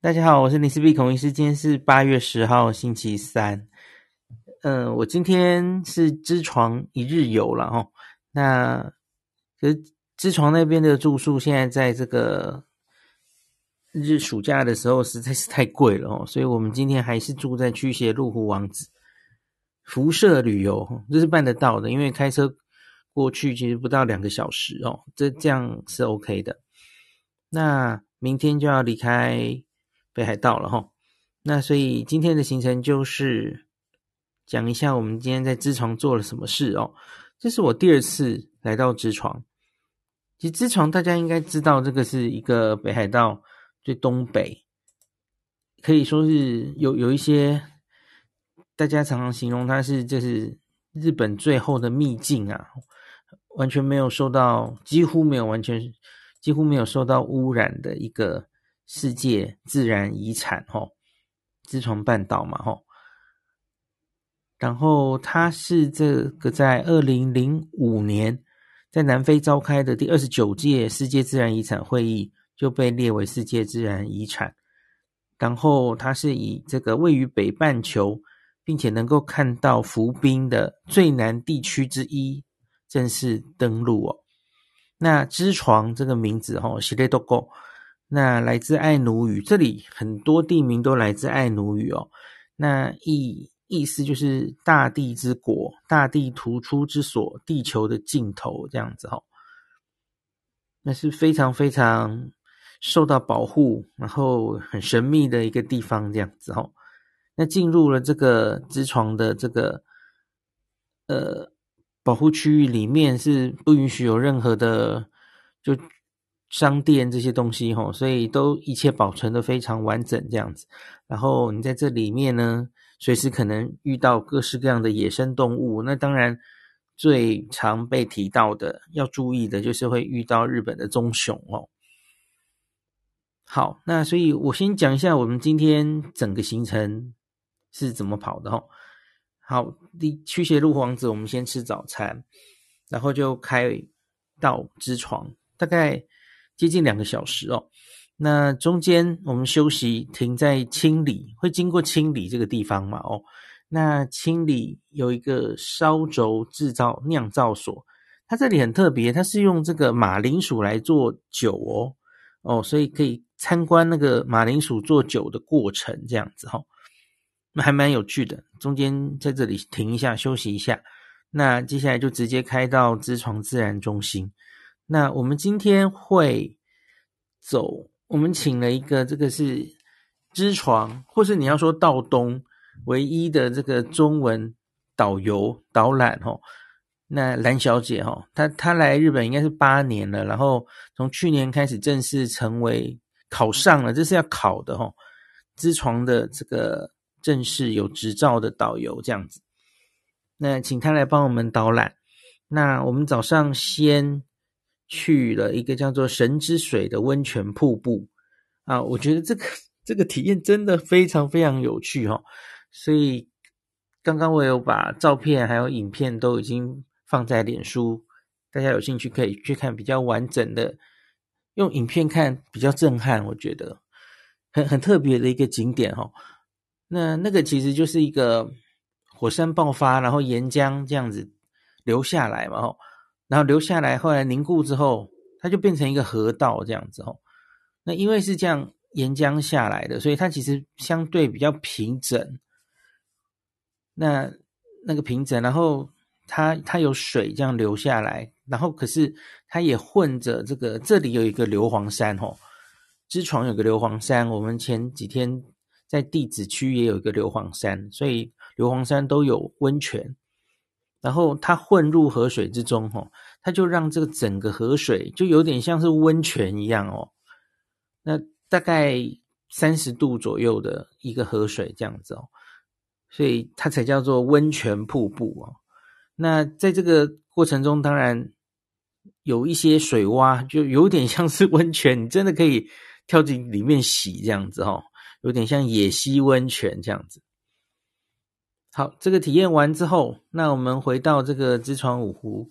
大家好，我是林思碧孔医师。今天是八月十号，星期三。嗯、我今天是知床一日游了哦。那可是知床那边的住宿，现在在这个日暑假的时候实在是太贵了哦，所以我们今天还是住在驱邪陆湖王子辐射旅游，这是办得到的，因为开车过去其实不到两个小时哦，这这样是 OK 的。那明天就要离开。北海道了哈，那所以今天的行程就是讲一下我们今天在知床做了什么事哦。这是我第二次来到知床，其实知床大家应该知道，这个是一个北海道最东北，可以说是有有一些大家常常形容它是这是日本最后的秘境啊，完全没有受到，几乎没有完全几乎没有受到污染的一个。世界自然遗产，吼，知床半岛嘛，吼，然后它是这个在二零零五年在南非召开的第二十九届世界自然遗产会议就被列为世界自然遗产，然后它是以这个位于北半球，并且能够看到浮冰的最南地区之一正式登陆哦。那知床这个名字，吼，知床。那来自爱奴语，这里很多地名都来自爱奴语哦。那意意思就是大地之国，大地突出之所，地球的尽头这样子哦。那是非常非常受到保护，然后很神秘的一个地方这样子哦。那进入了这个知床的这个呃保护区域里面，是不允许有任何的就。商店这些东西齁，所以都一切保存的非常完整这样子。然后你在这里面呢，随时可能遇到各式各样的野生动物。那当然最常被提到的要注意的就是会遇到日本的棕熊哦。好，那所以我先讲一下我们今天整个行程是怎么跑的齁。好，第驱邪路皇子，我们先吃早餐，然后就开到之床，大概。接近两个小时哦，那中间我们休息停在清理，会经过清理这个地方嘛？哦，那清理有一个烧轴制造酿造所，它这里很特别，它是用这个马铃薯来做酒哦，哦，所以可以参观那个马铃薯做酒的过程，这样子哈、哦，那还蛮有趣的。中间在这里停一下休息一下，那接下来就直接开到知床自然中心。那我们今天会走，我们请了一个，这个是知床，或是你要说道东唯一的这个中文导游导览哦。那蓝小姐哈，她她来日本应该是八年了，然后从去年开始正式成为考上了，这是要考的哈。知床的这个正式有执照的导游这样子，那请她来帮我们导览。那我们早上先。去了一个叫做神之水的温泉瀑布啊，我觉得这个这个体验真的非常非常有趣哦。所以刚刚我有把照片还有影片都已经放在脸书，大家有兴趣可以去看比较完整的，用影片看比较震撼，我觉得很很特别的一个景点哦。那那个其实就是一个火山爆发，然后岩浆这样子流下来嘛，吼。然后流下来，后来凝固之后，它就变成一个河道这样子哦。那因为是这样岩浆下来的，所以它其实相对比较平整。那那个平整，然后它它有水这样流下来，然后可是它也混着这个，这里有一个硫磺山哦。之床有个硫磺山，我们前几天在地质区也有一个硫磺山，所以硫磺山都有温泉。然后它混入河水之中，吼，它就让这个整个河水就有点像是温泉一样哦。那大概三十度左右的一个河水这样子哦，所以它才叫做温泉瀑布哦。那在这个过程中，当然有一些水洼，就有点像是温泉，你真的可以跳进里面洗这样子哦，有点像野溪温泉这样子。好，这个体验完之后，那我们回到这个知床五湖，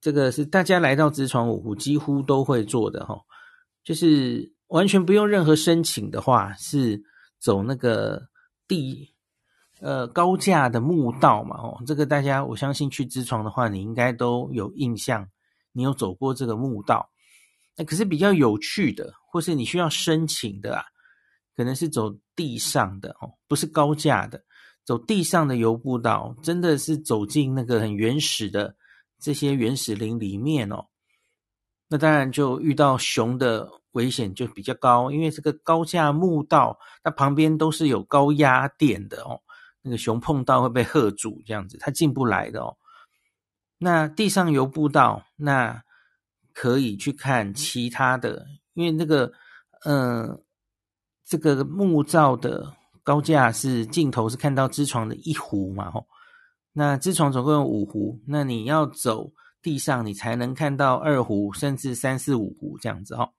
这个是大家来到知床五湖几乎都会做的哈，就是完全不用任何申请的话，是走那个地呃高架的木道嘛。哦，这个大家我相信去知床的话，你应该都有印象，你有走过这个木道。那可是比较有趣的，或是你需要申请的啊，可能是走地上的哦，不是高架的，走地上的游步道，真的是走进那个很原始的这些原始林里面哦。那当然就遇到熊的危险就比较高，因为这个高架木道，它旁边都是有高压电的哦，那个熊碰到会被吓住，这样子它进不来的哦。那地上游步道，那。可以去看其他的，因为那个，呃，这个木造的高架是尽头是看到支床的一弧嘛，吼。那支床总共有五弧，那你要走地上，你才能看到二弧，甚至三四五弧这样子，哈。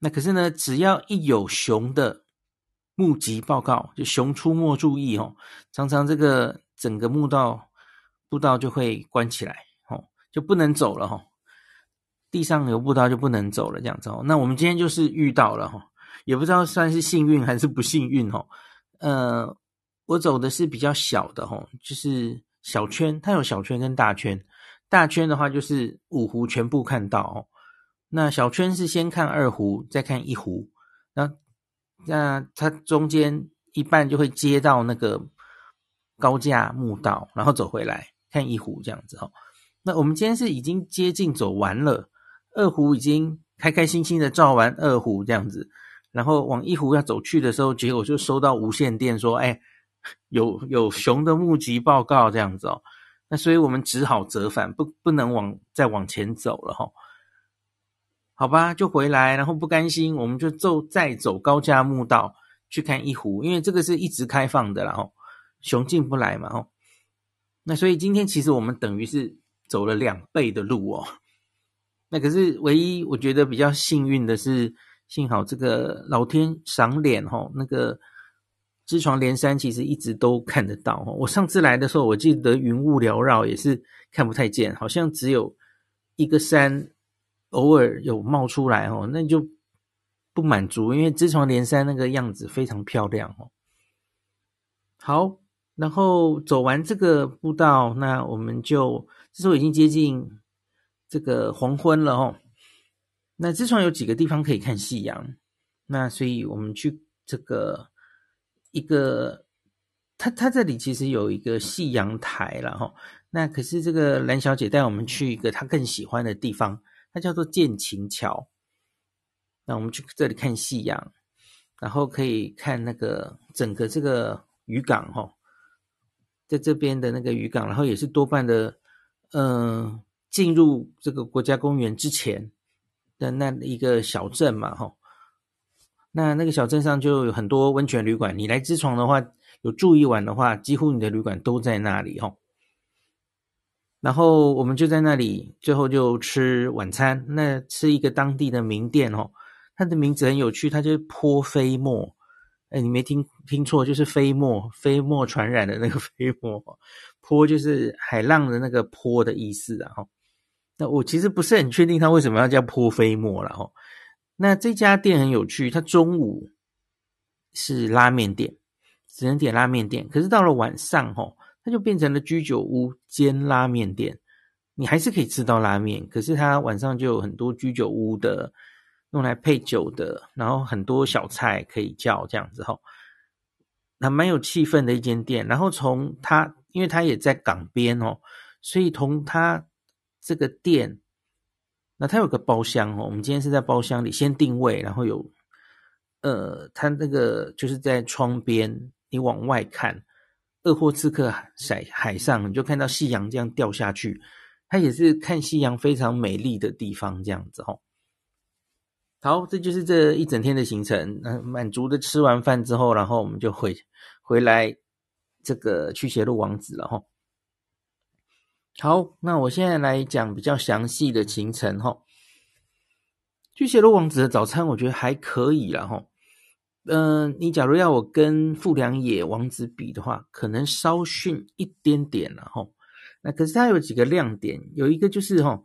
那可是呢，只要一有熊的目击报告，就熊出没注意，哦，常常这个整个墓道步道就会关起来，哦，就不能走了，吼。地上有步道就不能走了，这样子哦。那我们今天就是遇到了哈，也不知道算是幸运还是不幸运哦。呃，我走的是比较小的哦，就是小圈，它有小圈跟大圈。大圈的话就是五湖全部看到哦。那小圈是先看二湖，再看一湖。那那它中间一半就会接到那个高架木道，然后走回来看一湖这样子哦。那我们今天是已经接近走完了。二湖已经开开心心的照完二湖这样子，然后往一湖要走去的时候，结果就收到无线电说：“哎，有有熊的目击报告这样子哦。”那所以我们只好折返，不不能往再往前走了哈。好吧，就回来，然后不甘心，我们就走再走高架木道去看一湖，因为这个是一直开放的，然后熊进不来嘛哦。那所以今天其实我们等于是走了两倍的路哦。那可是唯一我觉得比较幸运的是，幸好这个老天赏脸哦，那个知床连山其实一直都看得到。哦我上次来的时候，我记得云雾缭绕，也是看不太见，好像只有一个山偶尔有冒出来哦，那就不满足，因为知床连山那个样子非常漂亮哦。好，然后走完这个步道，那我们就这时候已经接近。这个黄昏了哦，那知床有几个地方可以看夕阳，那所以我们去这个一个，它它这里其实有一个夕阳台了哈，那可是这个蓝小姐带我们去一个她更喜欢的地方，它叫做建琴桥，那我们去这里看夕阳，然后可以看那个整个这个渔港哈，在这边的那个渔港，然后也是多半的嗯。进入这个国家公园之前的那一个小镇嘛，哈，那那个小镇上就有很多温泉旅馆。你来支床的话，有住一晚的话，几乎你的旅馆都在那里，哈。然后我们就在那里，最后就吃晚餐。那吃一个当地的名店，哦，它的名字很有趣，它就是泼飞沫。哎，你没听听错，就是飞沫，飞沫传染的那个飞沫。泼就是海浪的那个泼的意思，啊，哈。那我其实不是很确定他为什么要叫泼飞沫了哦。那这家店很有趣，它中午是拉面店，只能点拉面店。可是到了晚上哦，它就变成了居酒屋兼拉面店。你还是可以吃到拉面，可是它晚上就有很多居酒屋的用来配酒的，然后很多小菜可以叫这样子哈。那蛮有气氛的一间店。然后从它，因为它也在港边哦，所以从它。这个店，那它有个包厢哦。我们今天是在包厢里先定位，然后有，呃，它那个就是在窗边，你往外看，鄂霍次克海海上，你就看到夕阳这样掉下去。它也是看夕阳非常美丽的地方，这样子哦。好，这就是这一整天的行程。那满足的吃完饭之后，然后我们就回回来这个屈斜路王子了哈。好，那我现在来讲比较详细的行程哈。巨蟹座王子的早餐我觉得还可以了哈。嗯、呃，你假如要我跟富良野王子比的话，可能稍逊一点点了哈。那可是它有几个亮点，有一个就是哈，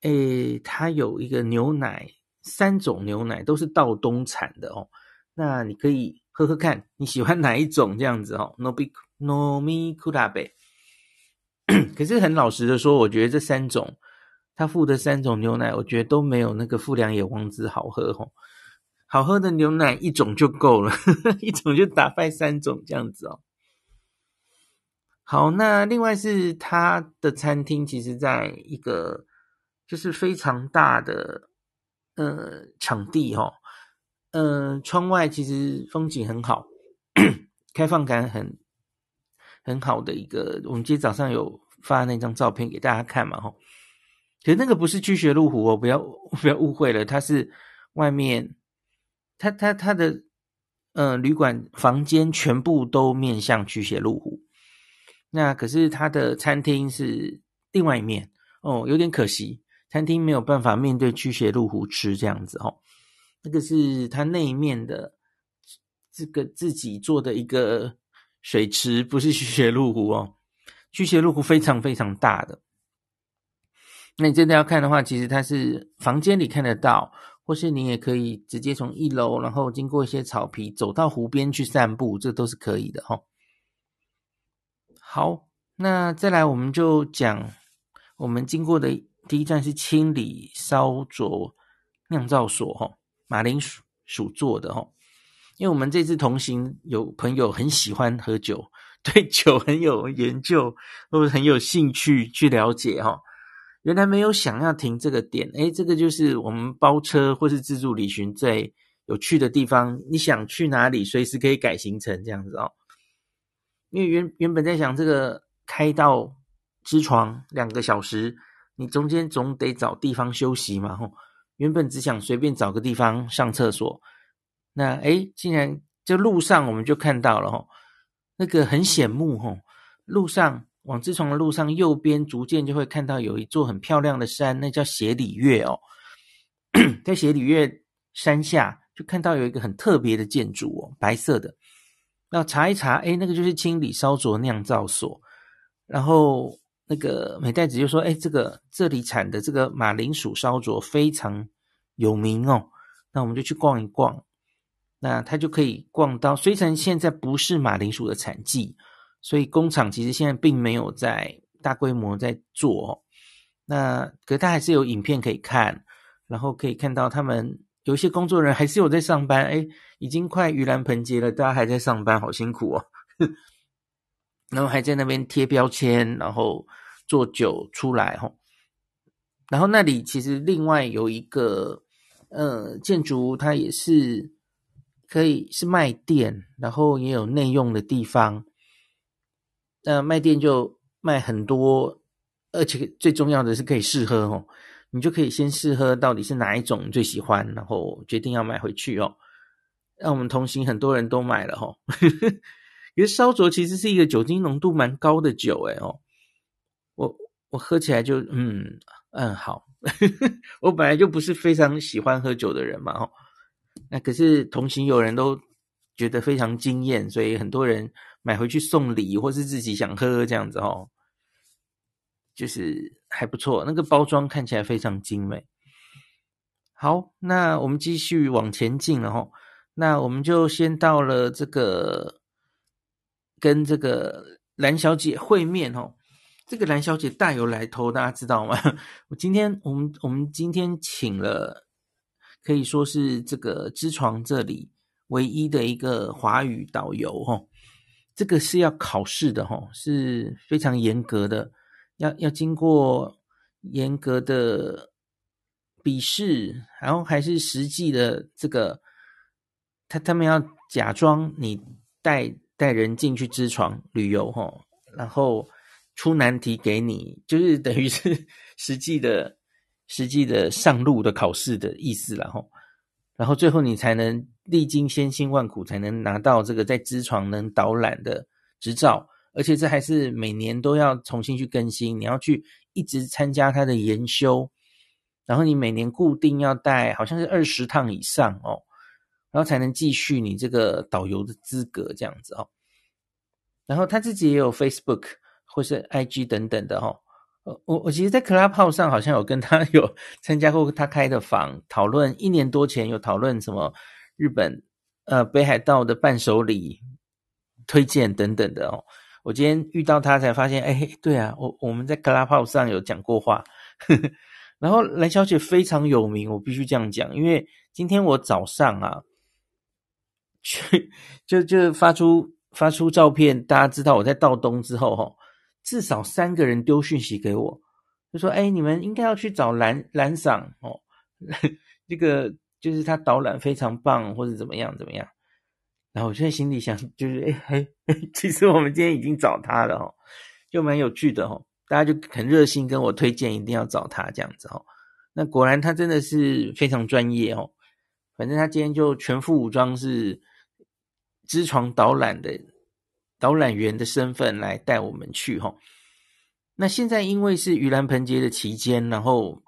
诶，它有一个牛奶三种牛奶都是道东产的哦。那你可以喝喝看，你喜欢哪一种这样子哦？Nobi Nomi Kurabe。可是很老实的说，我觉得这三种他附的三种牛奶，我觉得都没有那个富良野王子好喝哦。好喝的牛奶一种就够了，一种就打败三种这样子哦。好，那另外是他的餐厅，其实在一个就是非常大的呃场地哈、哦，呃，窗外其实风景很好，开放感很很好的一个。我们今天早上有发那张照片给大家看嘛，哈，其实那个不是居学路虎哦，不要 不要误会了，它是外面，它它它的呃旅馆房间全部都面向居学路虎。那可是他的餐厅是另外一面哦，有点可惜，餐厅没有办法面对驱邪路虎吃这样子哦。那个是他那一面的这个自己做的一个水池，不是驱邪路湖哦。驱邪路湖非常非常大的。那你真的要看的话，其实它是房间里看得到，或是你也可以直接从一楼，然后经过一些草皮走到湖边去散步，这都是可以的哦。好，那再来我们就讲，我们经过的第一站是清理烧灼酿造所，哈，马铃薯薯做的，哈，因为我们这次同行有朋友很喜欢喝酒，对酒很有研究，或者很有兴趣去了解，哈，原来没有想要停这个点，诶，这个就是我们包车或是自助旅行最有趣的地方，你想去哪里，随时可以改行程，这样子哦。因为原原本在想这个开到知床两个小时，你中间总得找地方休息嘛，吼。原本只想随便找个地方上厕所，那诶，竟然就路上我们就看到了，吼，那个很显目，吼，路上往知床的路上右边逐渐就会看到有一座很漂亮的山，那叫斜里岳哦。在斜里岳山下就看到有一个很特别的建筑哦，白色的。要查一查，诶，那个就是清里烧灼酿造所。然后那个美代子就说，诶，这个这里产的这个马铃薯烧灼非常有名哦。那我们就去逛一逛。那他就可以逛到，虽然现在不是马铃薯的产季，所以工厂其实现在并没有在大规模在做。那可是他还是有影片可以看，然后可以看到他们。有一些工作人员还是有在上班，哎，已经快盂兰盆节了，大家还在上班，好辛苦哦。然后还在那边贴标签，然后做酒出来，吼。然后那里其实另外有一个呃建筑，它也是可以是卖店，然后也有内用的地方。那卖店就卖很多，而且最重要的是可以试喝，哦。你就可以先试喝到底是哪一种最喜欢，然后决定要买回去哦。让我们同行很多人都买了哈、哦。因为烧灼其实是一个酒精浓度蛮高的酒诶哦。我我喝起来就嗯嗯好。我本来就不是非常喜欢喝酒的人嘛哦。那可是同行友人都觉得非常惊艳，所以很多人买回去送礼或是自己想喝这样子哦。就是还不错，那个包装看起来非常精美。好，那我们继续往前进了哦。那我们就先到了这个跟这个蓝小姐会面哦。这个蓝小姐大有来头，大家知道吗？我今天我们我们今天请了，可以说是这个知床这里唯一的一个华语导游齁。这个是要考试的齁，是非常严格的。要要经过严格的笔试，然后还是实际的这个，他他们要假装你带带人进去知床旅游哈，然后出难题给你，就是等于是实际的实际的上路的考试的意思了哈，然后最后你才能历经千辛万苦，才能拿到这个在知床能导览的执照。而且这还是每年都要重新去更新，你要去一直参加它的研修，然后你每年固定要带好像是二十趟以上哦，然后才能继续你这个导游的资格这样子哦。然后他自己也有 Facebook 或是 IG 等等的哦，我我我其实，在 Clubhouse 上好像有跟他 有参加过他开的房，讨论一年多前有讨论什么日本呃北海道的伴手礼推荐等等的哦。我今天遇到他才发现，哎，对啊，我我们在 Clubhouse 上有讲过话。呵 呵然后蓝小姐非常有名，我必须这样讲，因为今天我早上啊，去就就发出发出照片，大家知道我在道东之后，哈，至少三个人丢讯息给我，就说：“哎，你们应该要去找蓝蓝赏哦，这个就是他导览非常棒，或者怎么样怎么样。”然后我现在心里想，就是哎哎，其实我们今天已经找他了，哦，就蛮有趣的，哦。大家就很热心跟我推荐，一定要找他这样子哦。那果然他真的是非常专业哦。反正他今天就全副武装，是支床导览的导览员的身份来带我们去哈。那现在因为是盂兰盆节的期间，然后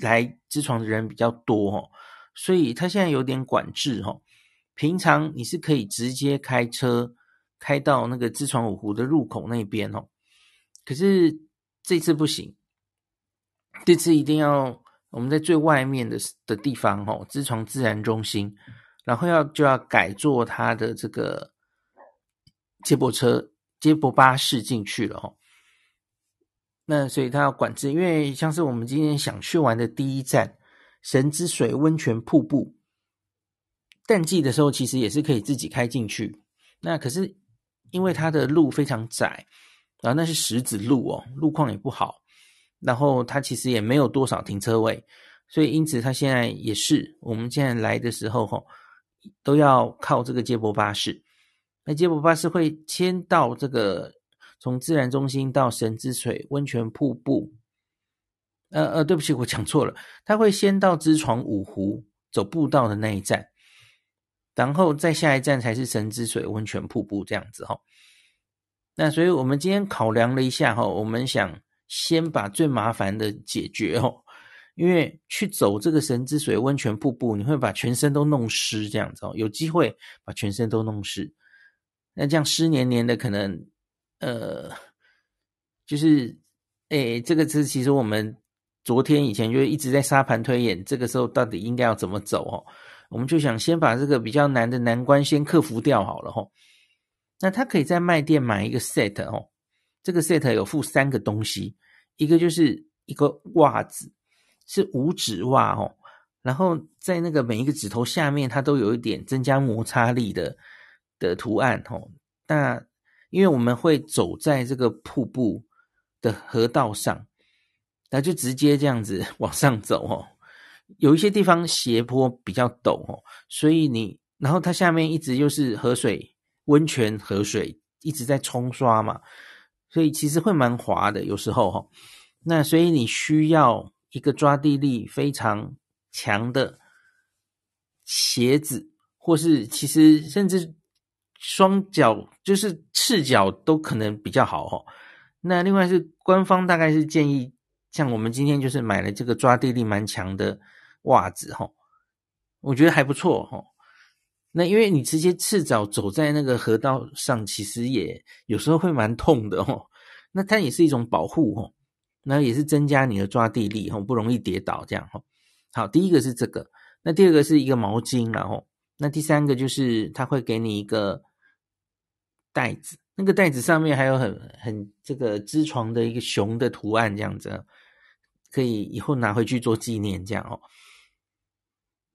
来知床的人比较多哈，所以他现在有点管制哈。平常你是可以直接开车开到那个知床五湖的入口那边哦，可是。这次不行，这次一定要我们在最外面的的地方哦，知床自然中心，然后要就要改坐他的这个接驳车、接驳巴士进去了哦。那所以他要管制，因为像是我们今天想去玩的第一站神之水温泉瀑布，淡季的时候其实也是可以自己开进去，那可是因为它的路非常窄。然后那是石子路哦，路况也不好，然后它其实也没有多少停车位，所以因此它现在也是我们现在来的时候吼，都要靠这个接驳巴士。那接驳巴士会牵到这个从自然中心到神之水温泉瀑布，呃呃，对不起，我讲错了，它会先到之床五湖走步道的那一站，然后再下一站才是神之水温泉瀑布这样子吼。那所以，我们今天考量了一下哈，我们想先把最麻烦的解决哦，因为去走这个神之水温泉瀑布，你会把全身都弄湿，这样子哦，有机会把全身都弄湿，那这样湿黏黏的，可能呃，就是诶，这个是其实我们昨天以前就一直在沙盘推演，这个时候到底应该要怎么走哦，我们就想先把这个比较难的难关先克服掉好了吼。那他可以在卖店买一个 set 哦，这个 set 有附三个东西，一个就是一个袜子，是五指袜哦，然后在那个每一个指头下面，它都有一点增加摩擦力的的图案哦。那因为我们会走在这个瀑布的河道上，那就直接这样子 往上走哦，有一些地方斜坡比较陡哦，所以你然后它下面一直又是河水。温泉河水一直在冲刷嘛，所以其实会蛮滑的，有时候哈。那所以你需要一个抓地力非常强的鞋子，或是其实甚至双脚，就是赤脚都可能比较好哈。那另外是官方大概是建议，像我们今天就是买了这个抓地力蛮强的袜子哈，我觉得还不错哈。那因为你直接赤脚走在那个河道上，其实也有时候会蛮痛的哦。那它也是一种保护哦，那也是增加你的抓地力哦，不容易跌倒这样哦。好，第一个是这个，那第二个是一个毛巾，然后那第三个就是它会给你一个袋子，那个袋子上面还有很很这个织床的一个熊的图案这样子，可以以后拿回去做纪念这样哦。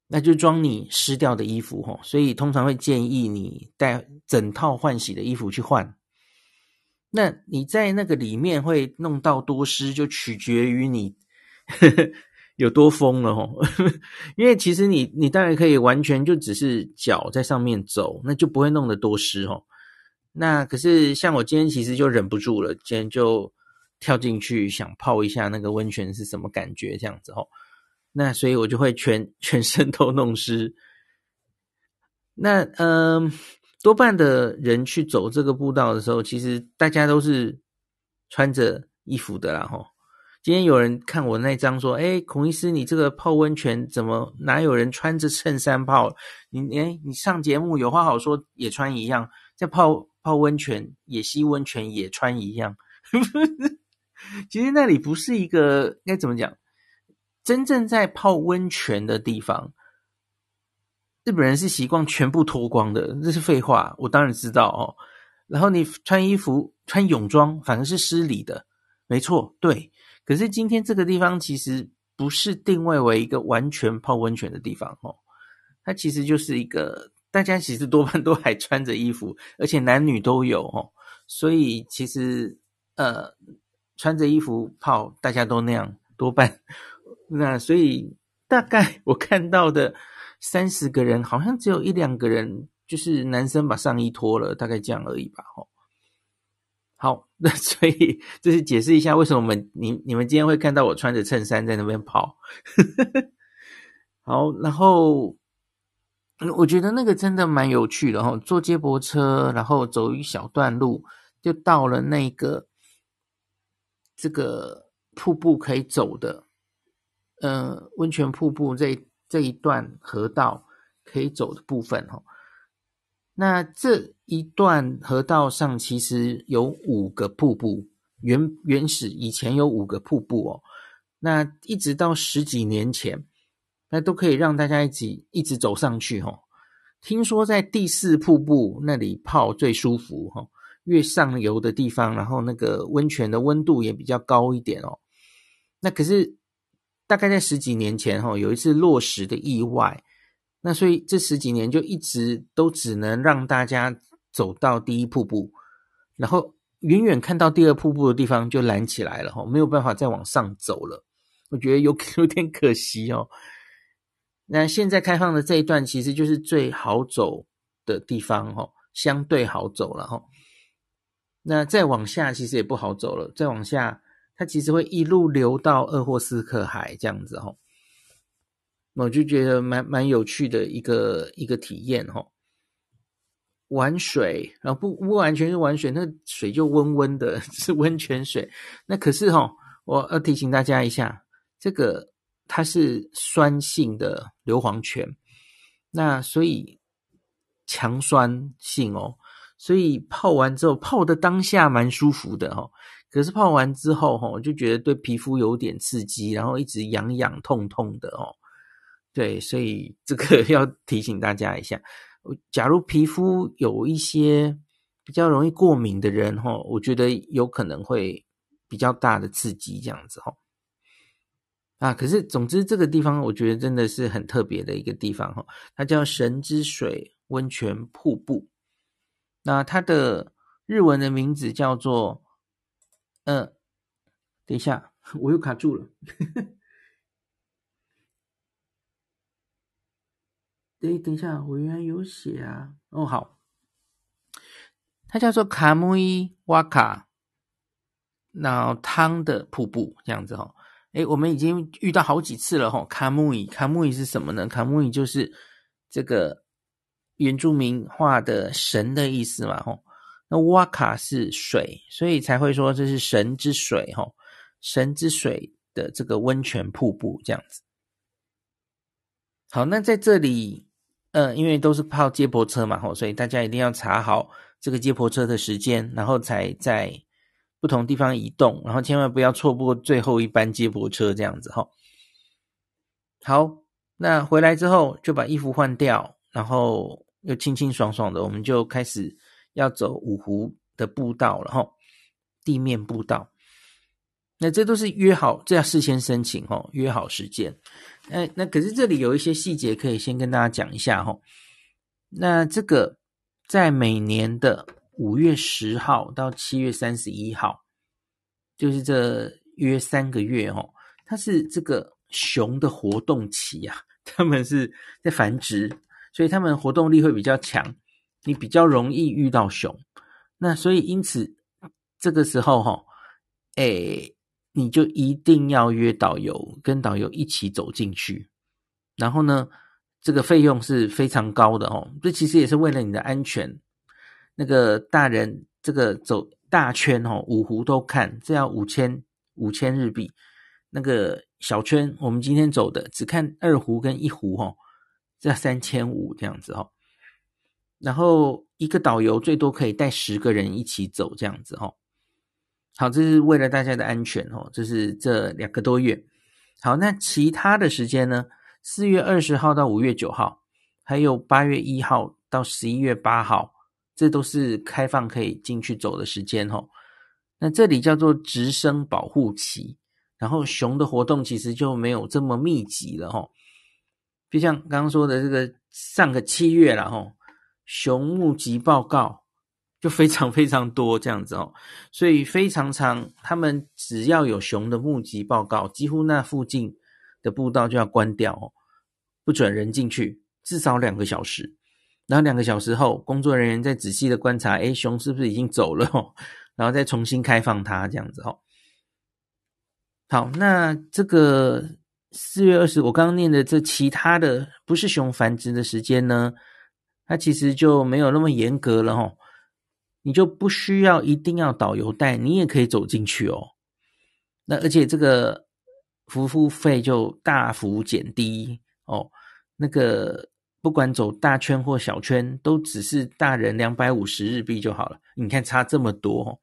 那就装你湿掉的衣服吼，所以通常会建议你带整套换洗的衣服去换。那你在那个里面会弄到多湿，就取决于你有多疯了吼。因为其实你你当然可以完全就只是脚在上面走，那就不会弄得多湿吼。那可是像我今天其实就忍不住了，今天就跳进去想泡一下那个温泉是什么感觉这样子吼。那所以我就会全 全身都弄湿。那嗯、多半的人去走这个步道的时候，其实大家都是穿着衣服的啦。吼，今天有人看我那张说：“哎，孔医师，你这个泡温泉怎么哪有人穿着衬衫泡？你哎，你上节目有话好说，也穿一样，在泡泡温泉，也吸温泉，也穿一样。”其实那里不是一个该怎么讲，真正在泡温泉的地方。日本人是习惯全部脱光的，这是废话，我当然知道哦。然后你穿衣服、穿泳装，反而是失礼的，没错，对。可是今天这个地方其实不是定位为一个完全泡温泉的地方哦，它其实就是一个大家其实多半都还穿着衣服，而且男女都有哦，所以其实呃穿着衣服泡，大家都那样多半。那所以大概我看到的。三十个人，好像只有一两个人，就是男生把上衣脱了，大概这样而已吧。吼，好，那所以这是解释一下为什么我们你你们今天会看到我穿着衬衫在那边跑。好，然后我觉得那个真的蛮有趣的哈，坐接驳车，然后走一小段路，就到了那个这个瀑布可以走的，呃，温泉瀑布这。这一段河道可以走的部分，哈，那这一段河道上其实有五个瀑布，原原始以前有五个瀑布哦，那一直到十几年前，那都可以让大家一起一直走上去，哈。听说在第四瀑布那里泡最舒服，哈，越上游的地方，然后那个温泉的温度也比较高一点哦。那可是。大概在十几年前，哈，有一次落石的意外，那所以这十几年就一直都只能让大家走到第一瀑布，然后远远看到第二瀑布的地方就拦起来了，哈，没有办法再往上走了。我觉得有 有点可惜哦。那现在开放的这一段其实就是最好走的地方，哈，相对好走了，哈。那再往下其实也不好走了，再往下。它其实会一路流到鄂霍次克海这样子哈，我就觉得蛮蛮有趣的一个一个体验哈。玩水，然后不不完全是玩水，那水就温温的，是温泉水。那可是哈，我要提醒大家一下，这个它是酸性的硫磺泉，那所以强酸性哦，所以泡完之后泡的当下蛮舒服的哈。可是泡完之后，哈，我就觉得对皮肤有点刺激，然后一直痒痒痛痛的哦。对，所以这个 要提醒大家一下，假如皮肤有一些比较容易过敏的人，哈，我觉得有可能会比较大的刺激这样子，哈。啊，可是总之这个地方我觉得真的是很特别的一个地方，哈，它叫神之水温泉瀑布。那它的日文的名字叫做。嗯、等一下，我又卡住了。等等一下，我原来有写啊。哦，好，它叫做卡木伊瓦卡，脑汤的瀑布这样子哈。诶，我们已经遇到好几次了哈。卡木伊，卡木伊是什么呢？卡木伊就是这个原住民话的神的意思嘛，吼。那瓦卡是水，所以才会说这是神之水，哈，神之水的这个温泉瀑布这样子。好，那在这里，呃，因为都是泡接驳车嘛，吼，所以大家一定要查好这个接驳车的时间，然后才在不同地方移动，然后千万不要错过最后一班接驳车这样子，哈。好，那回来之后就把衣服换掉，然后又清清爽爽的，我们就开始。要走五湖的步道了哈，地面步道，那这都是约好，这要事先申请哈，约好时间。哎，那可是这里有一些细节可以先跟大家讲一下哈。那这个在每年的五月十号到七月三十一号，就是这约三个月哦，它是这个熊的活动期啊，他们是在繁殖，所以他们活动力会比较强。你比较容易遇到熊，那所以因此这个时候哈，诶，你就一定要约导游，跟导游一起走进去。然后呢，这个费用是非常高的哦。这其实也是为了你的安全。那个大人这个走大圈哦，五湖都看，这要五千五千日币。那个小圈，我们今天走的只看二湖跟一湖哦，这要三千五这样子哦。然后一个导游最多可以带十个人一起走，这样子哈。好，这是为了大家的安全哦，这是这两个多月。好，那其他的时间呢？四月二十号到五月九号，还有八月一号到十一月八号，这都是开放可以进去走的时间哦。那这里叫做直升保护期，然后熊的活动其实就没有这么密集了哈。就像刚刚说的这个上个七月了哈，熊目击报告就非常非常多这样子哦，所以非常长。他们只要有熊的目击报告，几乎那附近的步道就要关掉哦，不准人进去，至少两个小时。然后两个小时后，工作人员再仔细的观察，诶，熊是不是已经走了哦？然后再重新开放它，这样子哦。好，那这个四月二十，我刚刚念的这其他的不是熊繁殖的时间呢，它其实就没有那么严格了哦。你就不需要一定要导游带，你也可以走进去哦。那而且这个服务费就大幅减低哦。那个不管走大圈或小圈，都只是大人两百五十日币就好了。你看差这么多哦。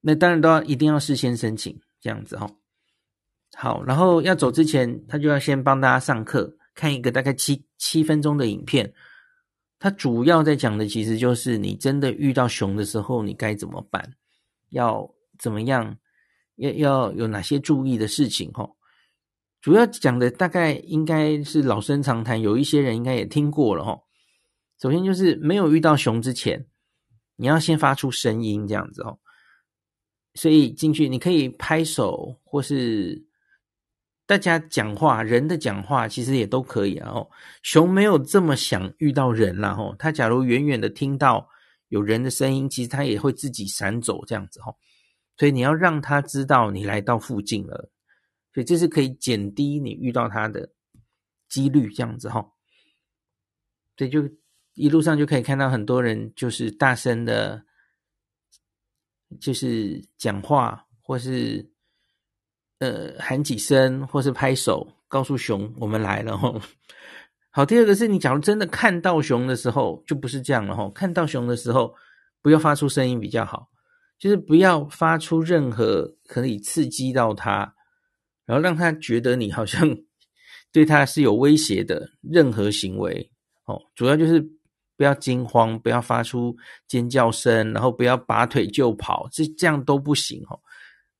那当然都要一定要事先申请这样子哈、哦。好，然后要走之前，他就要先帮大家上课，看一个大概七七分钟的影片。他主要在讲的其实就是你真的遇到熊的时候，你该怎么办，要怎么样，要要有哪些注意的事情哈、主要讲的大概应该是老生常谈，有一些人应该也听过了哈、首先就是没有遇到熊之前，你要先发出声音这样子哦。所以进去，你可以拍手，或是大家讲话，人的讲话其实也都可以啊。哦，熊没有这么想遇到人啦。哦，它假如远远的听到有人的声音，其实它也会自己闪走这样子。哦，所以你要让它知道你来到附近了，所以这是可以减低你遇到它的几率这样子。哈，所以就一路上就可以看到很多人就是大声的。就是讲话，或是呃喊几声，或是拍手，告诉熊我们来了吼。好，第二个是你假如真的看到熊的时候，就不是这样了吼。看到熊的时候，不要发出声音比较好，就是不要发出任何可以刺激到它，然后让它觉得你好像 对它是有威胁的任何行为。哦，主要就是。不要惊慌，不要发出尖叫声，然后不要拔腿就跑，这这样都不行哦，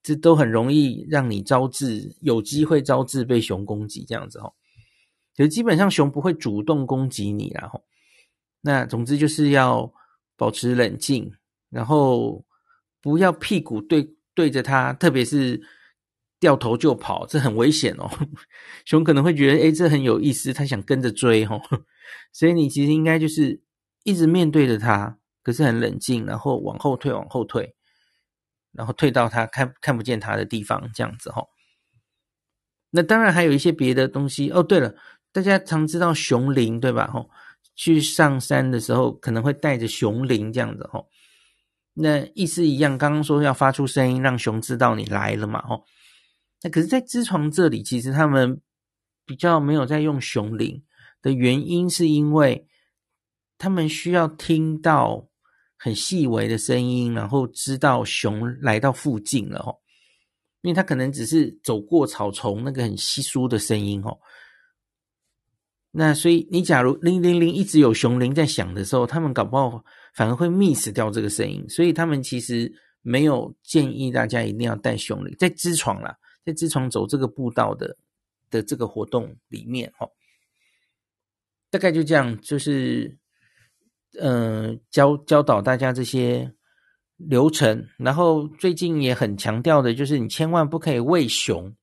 这都很容易让你招致有机会招致被熊攻击这样子哦。其实基本上熊不会主动攻击你然后。那总之就是要保持冷静，然后不要屁股对对着它，特别是掉头就跑，这很危险哦。熊可能会觉得诶，这很有意思，它想跟着追吼。所以你其实应该就是。一直面对着他，可是很冷静，然后往后退，往后退，然后退到他看看不见他的地方，这样子哈。那当然还有一些别的东西哦。对了，大家常知道熊铃对吧？哈，去上山的时候可能会带着熊铃这样子哈。那意思一样，刚刚说要发出声音让熊知道你来了嘛？哈。那可是，在知床这里，其实他们比较没有在用熊铃的原因，是因为。他们需要听到很细微的声音，然后知道熊来到附近了哦。因为他可能只是走过草丛，那个很稀疏的声音哦。那所以你假如铃铃铃一直有熊铃在响的时候，他们搞不好反而会 miss 掉这个声音。所以他们其实没有建议大家一定要带熊铃，在支床啦，在支床走这个步道的的这个活动里面哦，大概就这样，就是。嗯，教教导大家这些流程，然后最近也很强调的就是，你千万不可以喂熊。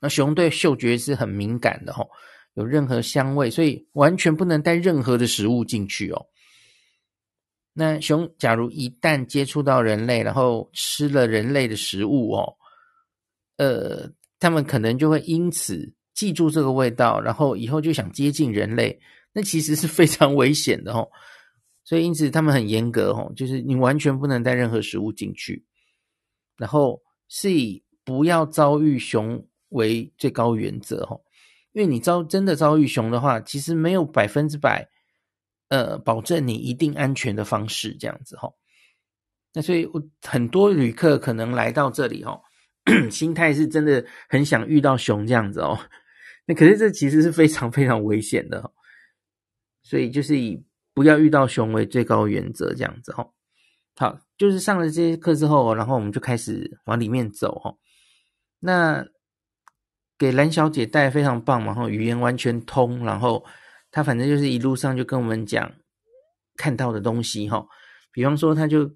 那熊对嗅觉是很敏感的哦，有任何香味，所以完全不能带任何的食物进去哦。那熊假如一旦接触到人类，然后吃了人类的食物哦，呃，他们可能就会因此记住这个味道，然后以后就想接近人类。那其实是非常危险的哦，所以因此他们很严格哦，就是你完全不能带任何食物进去，然后是以不要遭遇熊为最高原则哦，因为你遭真的遭遇熊的话，其实没有百分之百呃保证你一定安全的方式这样子哦。那所以我很多旅客可能来到这里哦，心态是真的很想遇到熊这样子哦。那可是这其实是非常非常危险的哦，所以就是以不要遇到熊为最高原则这样子哦。好，就是上了这些课之后，然后我们就开始往里面走哦。那给蓝小姐带非常棒嘛，然后语言完全通，然后她反正就是一路上就跟我们讲看到的东西哈。比方说，她就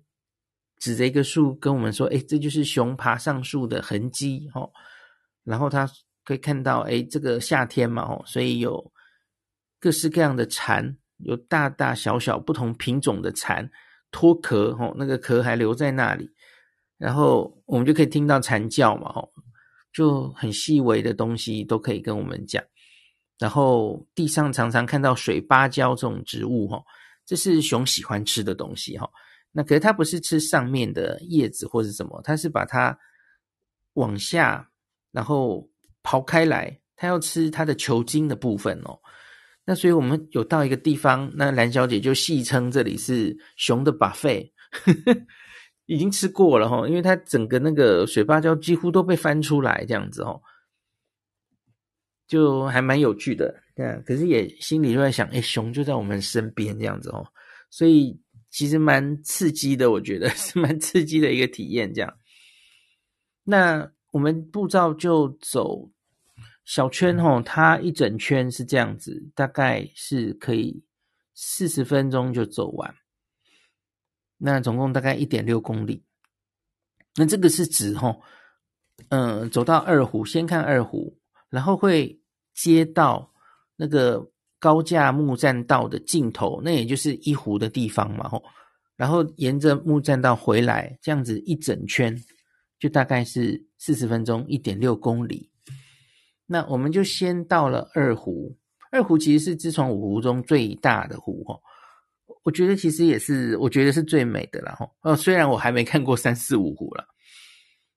指着一个树跟我们说：“哎，这就是熊爬上树的痕迹哦。”然后她可以看到，哎，这个夏天嘛哦，所以有各式各样的蝉，有大大小小不同品种的蝉。脱壳吼，那个壳还留在那里，然后我们就可以听到蝉叫嘛吼，就很细微的东西都可以跟我们讲。然后地上常常看到水芭蕉这种植物吼，这是熊喜欢吃的东西吼。那可是它不是吃上面的叶子或是什么，它是把它往下，然后刨开来，它要吃它的球茎的部分哦。那所以我们有到一个地方，那蓝小姐就戏称这里是熊的 buffet，已经吃过了哈，因为它整个那个水芭蕉几乎都被翻出来这样子哦，就还蛮有趣的，对，可是也心里就在想，哎，熊就在我们身边这样子哦，所以其实蛮刺激的，我觉得 是蛮刺激的一个体验这样。那我们步骤就走。小圈吼，它一整圈是这样子，大概是可以四十分钟就走完。那总共大概一点六公里。那这个是指吼，嗯，走到二湖，先看二湖，然后会接到那个高架木栈道的尽头，那也就是一湖的地方嘛吼。然后沿着木栈道回来，这样子一整圈就大概是四十分钟，一点六公里。那我们就先到了二湖，二湖其实是知床五湖中最大的湖哈，我觉得其实也是，我觉得是最美的啦哈。哦，虽然我还没看过三四五湖了，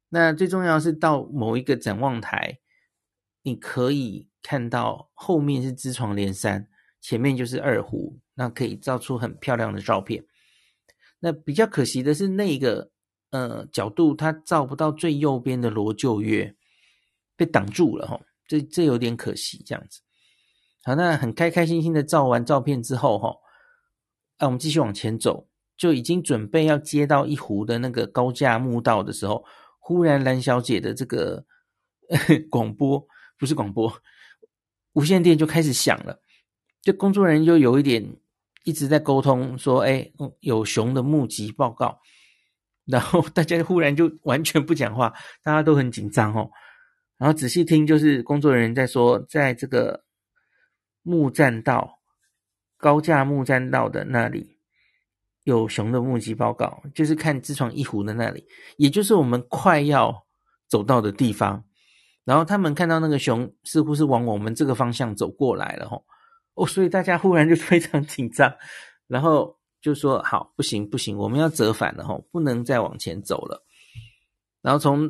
那最重要是到某一个展望台，你可以看到后面是知床连山，前面就是二湖，那可以照出很漂亮的照片。那比较可惜的是那个呃角度，它照不到最右边的罗臼月，被挡住了哈。这这有点可惜，这样子。好，那很开开心心的照完照片之后，哈，那我们继续往前走，就已经准备要接到一湖的那个高架木道的时候，忽然蓝小姐的这个 广播不是广播，无线电就开始响了，就工作人员就有一点一直在沟通，说，哎，有熊的目击报告，然后大家忽然就完全不讲话，大家都很紧张，哦。然后仔细听，就是工作人员在说，在这个木栈道、高架木栈道的那里有熊的目击报告，就是看知床一湖的那里，也就是我们快要走到的地方。然后他们看到那个熊似乎是往我们这个方向走过来了，吼哦，所以大家忽然就非常紧张，然后就说：“好，不行不行，我们要折返了，吼，不能再往前走了。”然后从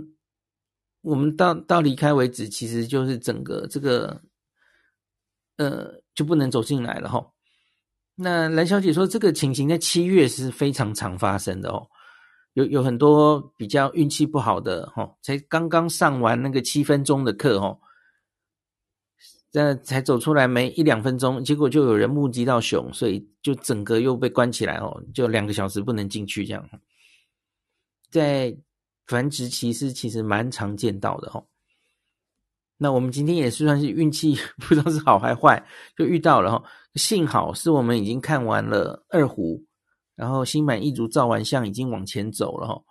我们到到离开为止，其实就是整个这个，呃，就不能走进来了哈。那蓝小姐说，这个情形在七月是非常常发生的哦。有有很多比较运气不好的哈，才刚刚上完那个七分钟的课齁，这才走出来没一两分钟，结果就有人目击到熊，所以就整个又被关起来哦，就两个小时不能进去这样。在繁殖期是其实蛮常见到的齁，那我们今天也是算是运气，不知道是好还坏，就遇到了齁。幸好是我们已经看完了二胡，然后心满意足照完相，已经往前走了齁，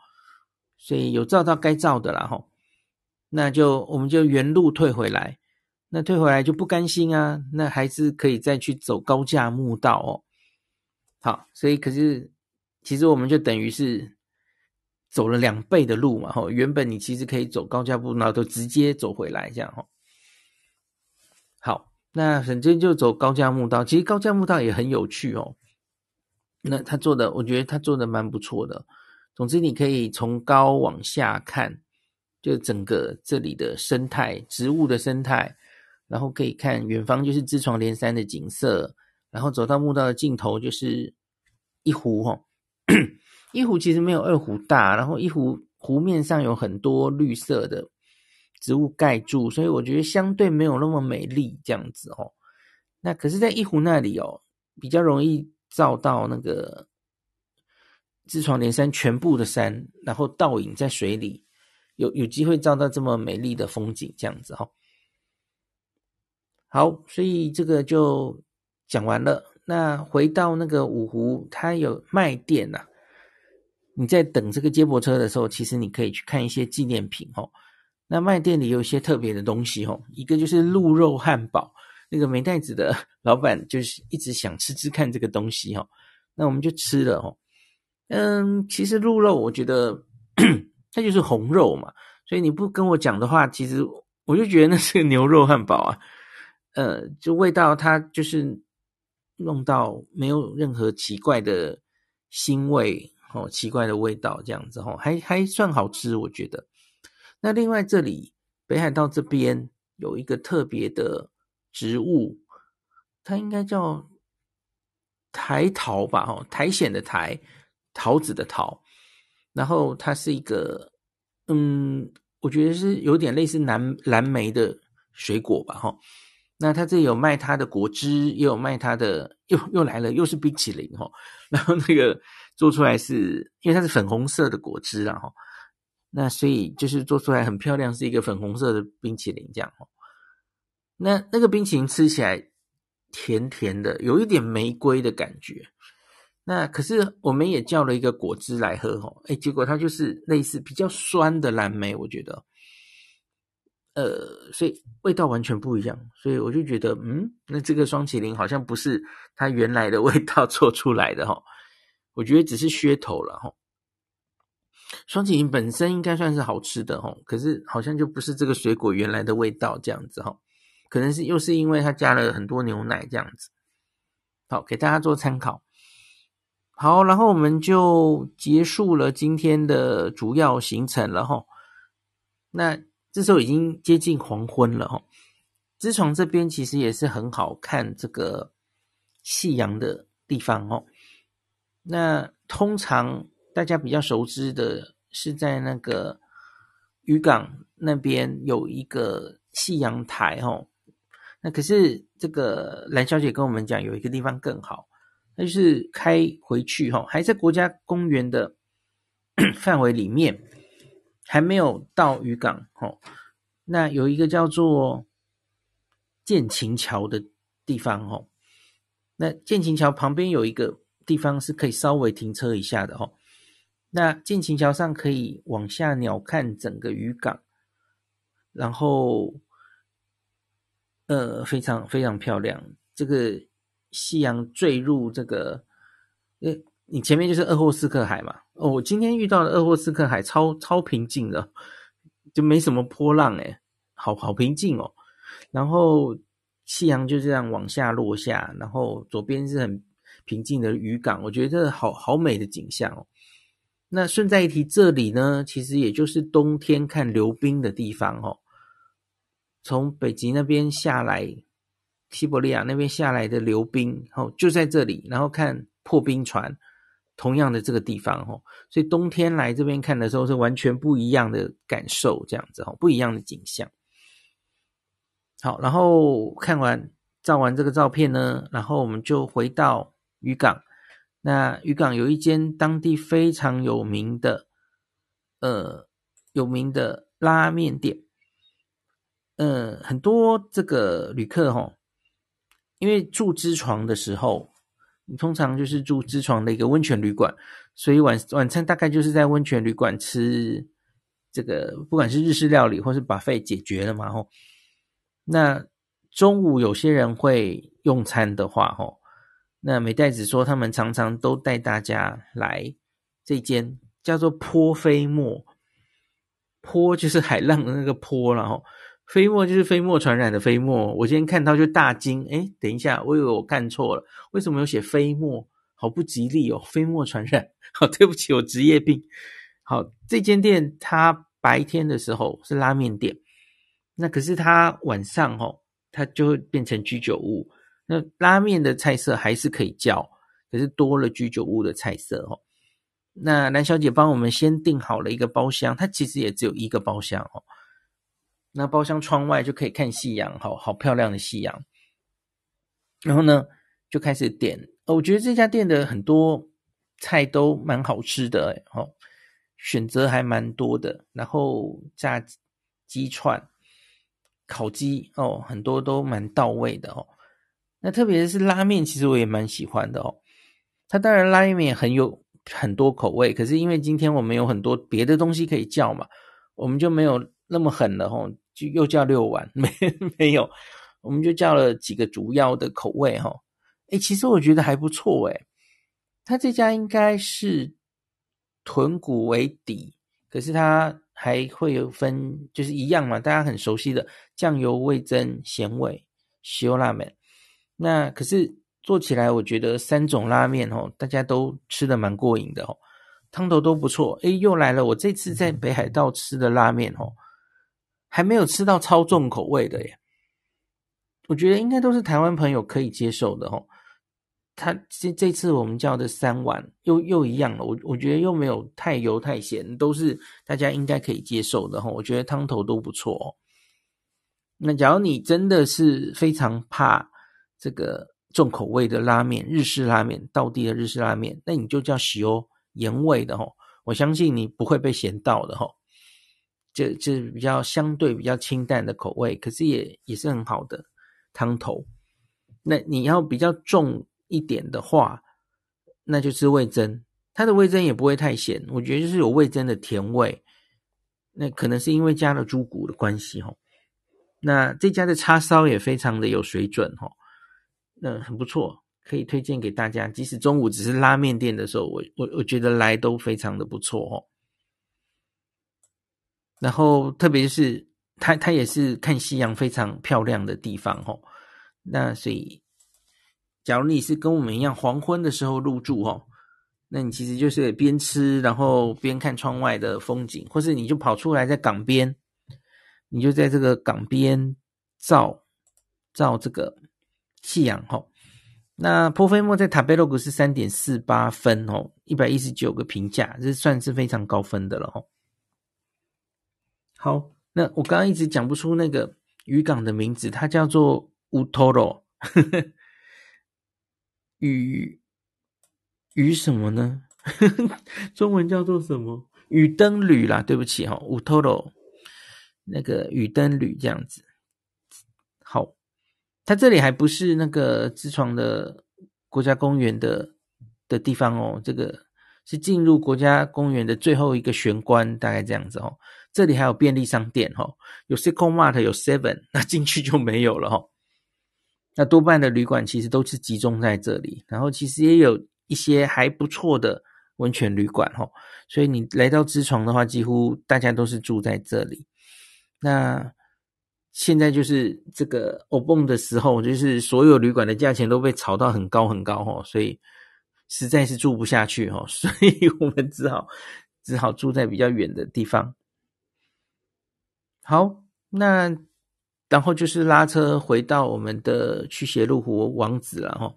所以有照到该照的啦齁。那就我们就原路退回来，那退回来就不甘心啊，那还是可以再去走高架木道哦。好，所以可是其实我们就等于是。走了两倍的路嘛，吼，原本你其实可以走高架步，然后都直接走回来这样，吼。好，那反正就走高架木道，其实高架木道也很有趣哦。那他做的，我觉得他做的蛮不错的。总之，你可以从高往下看，就整个这里的生态、植物的生态，然后可以看远方就是知床连山的景色，然后走到木道的尽头就是一湖，吼。一湖其实没有二湖大，然后一湖湖面上有很多绿色的植物盖住，所以我觉得相对没有那么美丽这样子哦。那可是，在一湖那里哦，比较容易照到那个自床连山全部的山，然后倒影在水里，有有机会照到这么美丽的风景这样子哈。好，所以这个就讲完了。那回到那个五湖，它有卖店呐。你在等这个接驳车的时候，其实你可以去看一些纪念品哦。那卖店里有一些特别的东西哦，一个就是鹿肉汉堡，那个没袋子的 老板就是一直想吃吃看这个东西哦。那我们就吃了哦。嗯，其实鹿肉我觉得 它就是红肉嘛，所以你不跟我讲的话，其实我就觉得那是个牛肉汉堡啊。呃，就味道它就是。弄到没有任何奇怪的腥味哦，奇怪的味道这样子哦，还还算好吃，我觉得。那另外这里北海道这边有一个特别的植物，它应该叫苔桃吧？哦，苔藓的苔，桃子的桃。然后它是一个，嗯，我觉得是有点类似蓝蓝莓的水果吧？哈。那他这里有卖他的果汁，也有卖他的，又又来了，又是冰淇淋齁。然后那个做出来是，因为它是粉红色的果汁啊齁。那所以就是做出来很漂亮，是一个粉红色的冰淇淋这样齁。那那个冰淇淋吃起来甜甜的，有一点玫瑰的感觉。那可是我们也叫了一个果汁来喝齁，哎，结果它就是类似比较酸的蓝莓，我觉得。呃，所以味道完全不一样，所以我就觉得，嗯，那这个双淇淋好像不是它原来的味道做出来的齁，我觉得只是噱头了齁。霜淇淋本身应该算是好吃的哈，可是好像就不是这个水果原来的味道这样子哈，可能是又是因为它加了很多牛奶这样子。好，给大家做参考。好，然后我们就结束了今天的主要行程了哈。那。这时候已经接近黄昏了哈，知床这边其实也是很好看这个夕阳的地方哦。那通常大家比较熟知的是在那个渔港那边有一个夕阳台哦。那可是这个蓝小姐跟我们讲，有一个地方更好，那就是开回去哈，还在国家公园的 范围里面。还没有到渔港哦，那有一个叫做建琴桥的地方哦，那建琴桥旁边有一个地方是可以稍微停车一下的哦，那见晴桥上可以往下鸟瞰整个渔港，然后呃非常非常漂亮，这个夕阳坠入这个呃。你前面就是鄂霍斯克海嘛？哦，我今天遇到的鄂霍斯克海超超平静的，就没什么波浪诶，好好平静哦。然后夕阳就这样往下落下，然后左边是很平静的渔港，我觉得好好美的景象哦。那顺带一提，这里呢，其实也就是冬天看流冰的地方哦。从北极那边下来，西伯利亚那边下来的流冰，哦，就在这里，然后看破冰船。同样的这个地方哦，所以冬天来这边看的时候是完全不一样的感受，这样子哦，不一样的景象。好，然后看完照完这个照片呢，然后我们就回到渔港。那渔港有一间当地非常有名的，呃，有名的拉面店。呃，很多这个旅客吼，因为住知床的时候。你通常就是住知床的一个温泉旅馆，所以晚晚餐大概就是在温泉旅馆吃这个，不管是日式料理或是 buffet 解决了嘛吼。那中午有些人会用餐的话吼，那美代子说他们常常都带大家来这间叫做波飞沫，波就是海浪的那个波，然后。飞沫就是飞沫传染的飞沫，我今天看到就大惊，诶，等一下，我以为我看错了，为什么有写飞沫？好不吉利哦，飞沫传染，好，对不起，我职业病。好，这间店它白天的时候是拉面店，那可是它晚上哦，它就会变成居酒屋。那拉面的菜色还是可以叫，可是多了居酒屋的菜色哦。那蓝小姐帮我们先订好了一个包厢，它其实也只有一个包厢哦。那包厢窗外就可以看夕阳，好好漂亮的夕阳。然后呢，就开始点。我觉得这家店的很多菜都蛮好吃的，哦，选择还蛮多的。然后炸鸡串、烤鸡，哦，很多都蛮到位的哦。那特别是拉面，其实我也蛮喜欢的哦。它当然拉面很有。很多口味，可是因为今天我们有很多别的东西可以叫嘛，我们就没有那么狠了吼，就又叫六碗，没没有，我们就叫了几个主要的口味哈。诶，其实我觉得还不错诶，他这家应该是豚骨为底，可是它还会有分，就是一样嘛，大家很熟悉的酱油、味增、咸味、塩拉面，那可是。做起来，我觉得三种拉面哦，大家都吃的蛮过瘾的哦，汤头都不错。诶，又来了，我这次在北海道吃的拉面哦，还没有吃到超重口味的耶。我觉得应该都是台湾朋友可以接受的哦。他这这次我们叫的三碗又又一样了，我我觉得又没有太油太咸，都是大家应该可以接受的哦。我觉得汤头都不错哦。那假如你真的是非常怕这个。重口味的拉面，日式拉面，道地的日式拉面，那你就叫喜欧盐味的吼，我相信你不会被咸到的吼。这这比较相对比较清淡的口味，可是也也是很好的汤头。那你要比较重一点的话，那就是味噌，它的味噌也不会太咸，我觉得就是有味噌的甜味。那可能是因为加了猪骨的关系吼。那这家的叉烧也非常的有水准吼。嗯，很不错，可以推荐给大家。即使中午只是拉面店的时候，我我我觉得来都非常的不错哦。然后，特别是它它也是看夕阳非常漂亮的地方哦。那所以，假如你是跟我们一样黄昏的时候入住哦，那你其实就是边吃然后边看窗外的风景，或是你就跑出来在港边，你就在这个港边照照这个。夕阳哈，那波菲莫在塔贝洛格是三点四八分哦，一百一十九个评价，这算是非常高分的了哈。好，那我刚刚一直讲不出那个渔港的名字，它叫做乌托罗，鱼鱼什么呢？中文叫做什么？雨灯旅啦，对不起哈，乌托罗那个雨灯旅这样子，好。它这里还不是那个知床的国家公园的的地方哦，这个是进入国家公园的最后一个玄关，大概这样子哦。这里还有便利商店哦，有 Seiko Mart，有 Seven，那进去就没有了哦。那多半的旅馆其实都是集中在这里，然后其实也有一些还不错的温泉旅馆哦。所以你来到知床的话，几乎大家都是住在这里。那现在就是这个欧蹦的时候，就是所有旅馆的价钱都被炒到很高很高哦，所以实在是住不下去哦，所以我们只好只好住在比较远的地方。好，那然后就是拉车回到我们的去斜路湖王子了哈。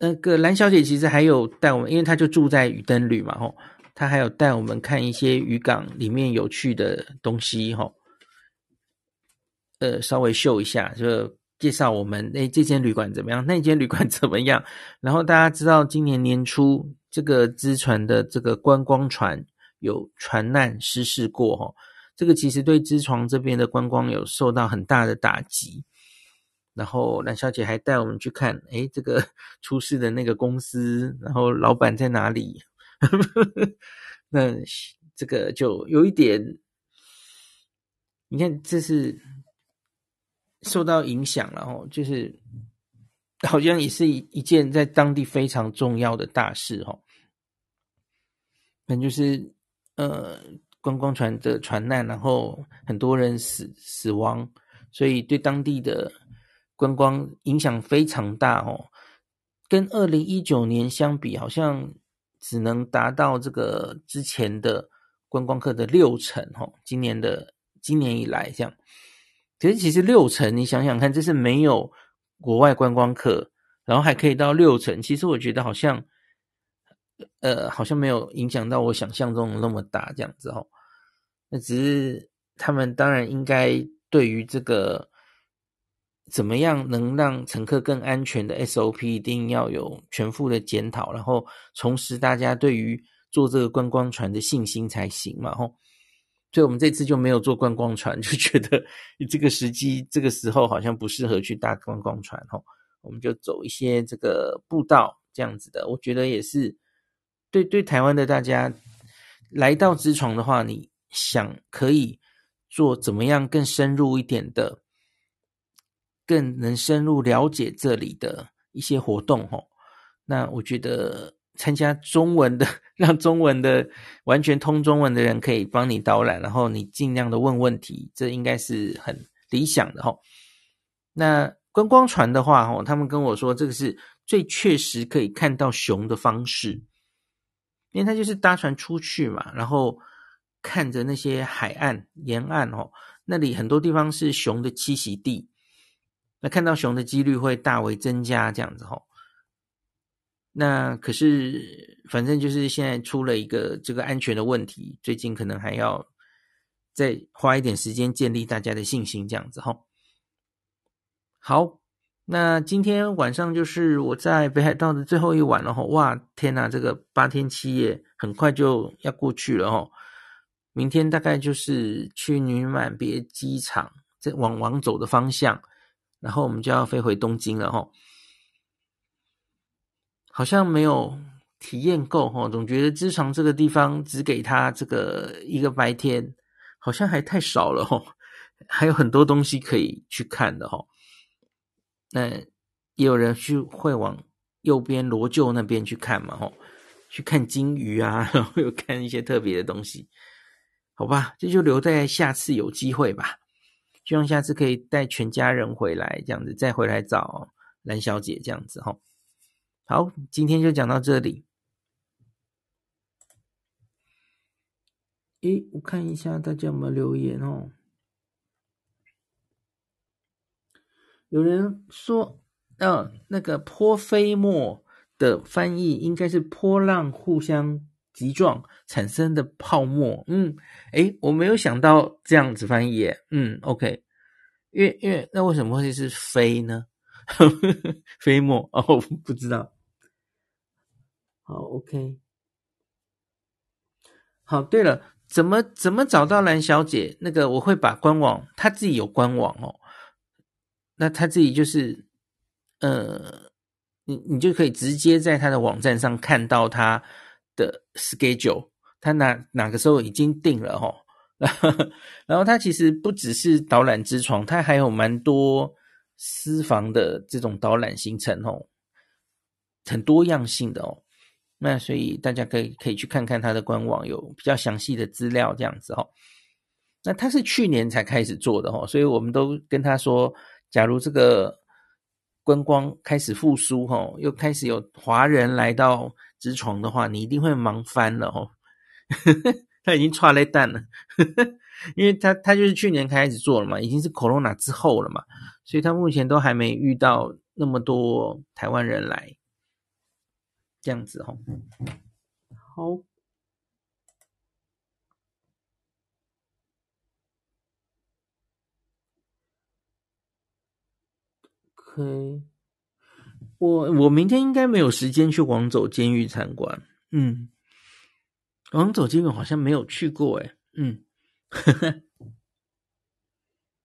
那个蓝小姐其实还有带我们，因为她就住在雨灯旅嘛吼，她还有带我们看一些渔港里面有趣的东西哈。呃，稍微秀一下，就介绍我们诶这间旅馆怎么样，那间旅馆 怎么样。然后大家知道，今年年初这个知船的这个观光船有船难失事过哈，这个其实对知床这边的观光有受到很大的打击。然后蓝小姐还带我们去看，诶这个 出事的那个公司，然后老板在哪里？那这个就有一点，你看这是。受到影响了哦，就是好像也是一一件在当地非常重要的大事哦。那就是呃观光船的船难，然后很多人死死亡，所以对当地的观光影响非常大哦。跟二零一九年相比，好像只能达到这个之前的观光客的六成哦。今年的今年以来这样。其实，其实六成，你想想看，这是没有国外观光客，然后还可以到六成。其实我觉得好像呃，好像没有影响到我想象中的那么大这样子哦。那只是他们当然应该对于这个怎么样能让乘客更安全的 SOP 一定要有全副的检讨，然后重拾大家对于坐这个观光船的信心才行嘛吼。所以我们这次就没有坐观光船，就觉得这个时机这个时候好像不适合去搭观光船哦。我们就走一些这个步道这样子的，我觉得也是对对台湾的大家来到知床的话，你想可以做怎么样更深入一点的，更能深入了解这里的一些活动哦。那我觉得参加中文的，让中文的完全通中文的人可以帮你导览，然后你尽量的问问题，这应该是很理想的吼。那。观光船的话，哦，他们跟我说，这个是最确实可以看到熊的方式，因为他就是搭船出去嘛，然后看着那些海岸沿岸哦，那里很多地方是熊的栖息地，那看到熊的几率会大为增加，这样子吼。那可是，反正就是现在出了一个这个安全的问题，最近可能还要再花一点时间建立大家的信心，这样子吼。好，那今天晚上就是我在北海道的最后一晚了哈。哇，天哪，这个八天七夜很快就要过去了哈。明天大概就是去女满别机场，再往往走的方向，然后我们就要飞回东京了哈。好像没有体验够哈，总觉得知床这个地方只给他这个一个白天，好像还太少了哈。还有很多东西可以去看的哈。那也有人去会往右边罗臼那边去看嘛，吼，去看金鱼啊，然后又看一些特别的东西，好吧，这就留在下次有机会吧。希望下次可以带全家人回来，这样子再回来找蓝小姐这样子，吼。好，今天就讲到这里。诶，我看一下大家有没有留言哦。有人说，嗯、那个泼飞沫的翻译应该是波浪互相击撞产生的泡沫。嗯，诶，我没有想到这样子翻译。嗯，OK，因为因为那为什么会是飞呢？飞沫哦，不知道。好，OK。好，对了，怎么怎么找到蓝小姐？那个我会把官网，她自己有官网哦。那她自己就是，呃，你你就可以直接在她的网站上看到她的 schedule，她哪哪个时候已经定了齁。然后他其实不只是导览之床，他还有蛮多私房的这种导览行程哦，很多样性的哦。那所以大家可以可以去看看他的官网，有比较详细的资料这样子哦。那他是去年才开始做的哦，所以我们都跟他说。假如这个观光开始复苏，吼，又开始有华人来到直床的话，你一定会忙翻了，吼。他已经踹了蛋了，因为他他就是去年开始做了嘛，已经是 Corona 之后了嘛，所以他目前都还没遇到那么多台湾人来，这样子，哦。好。OK，我我明天应该没有时间去王走监狱参观。嗯，王走监狱好像没有去过哎。嗯，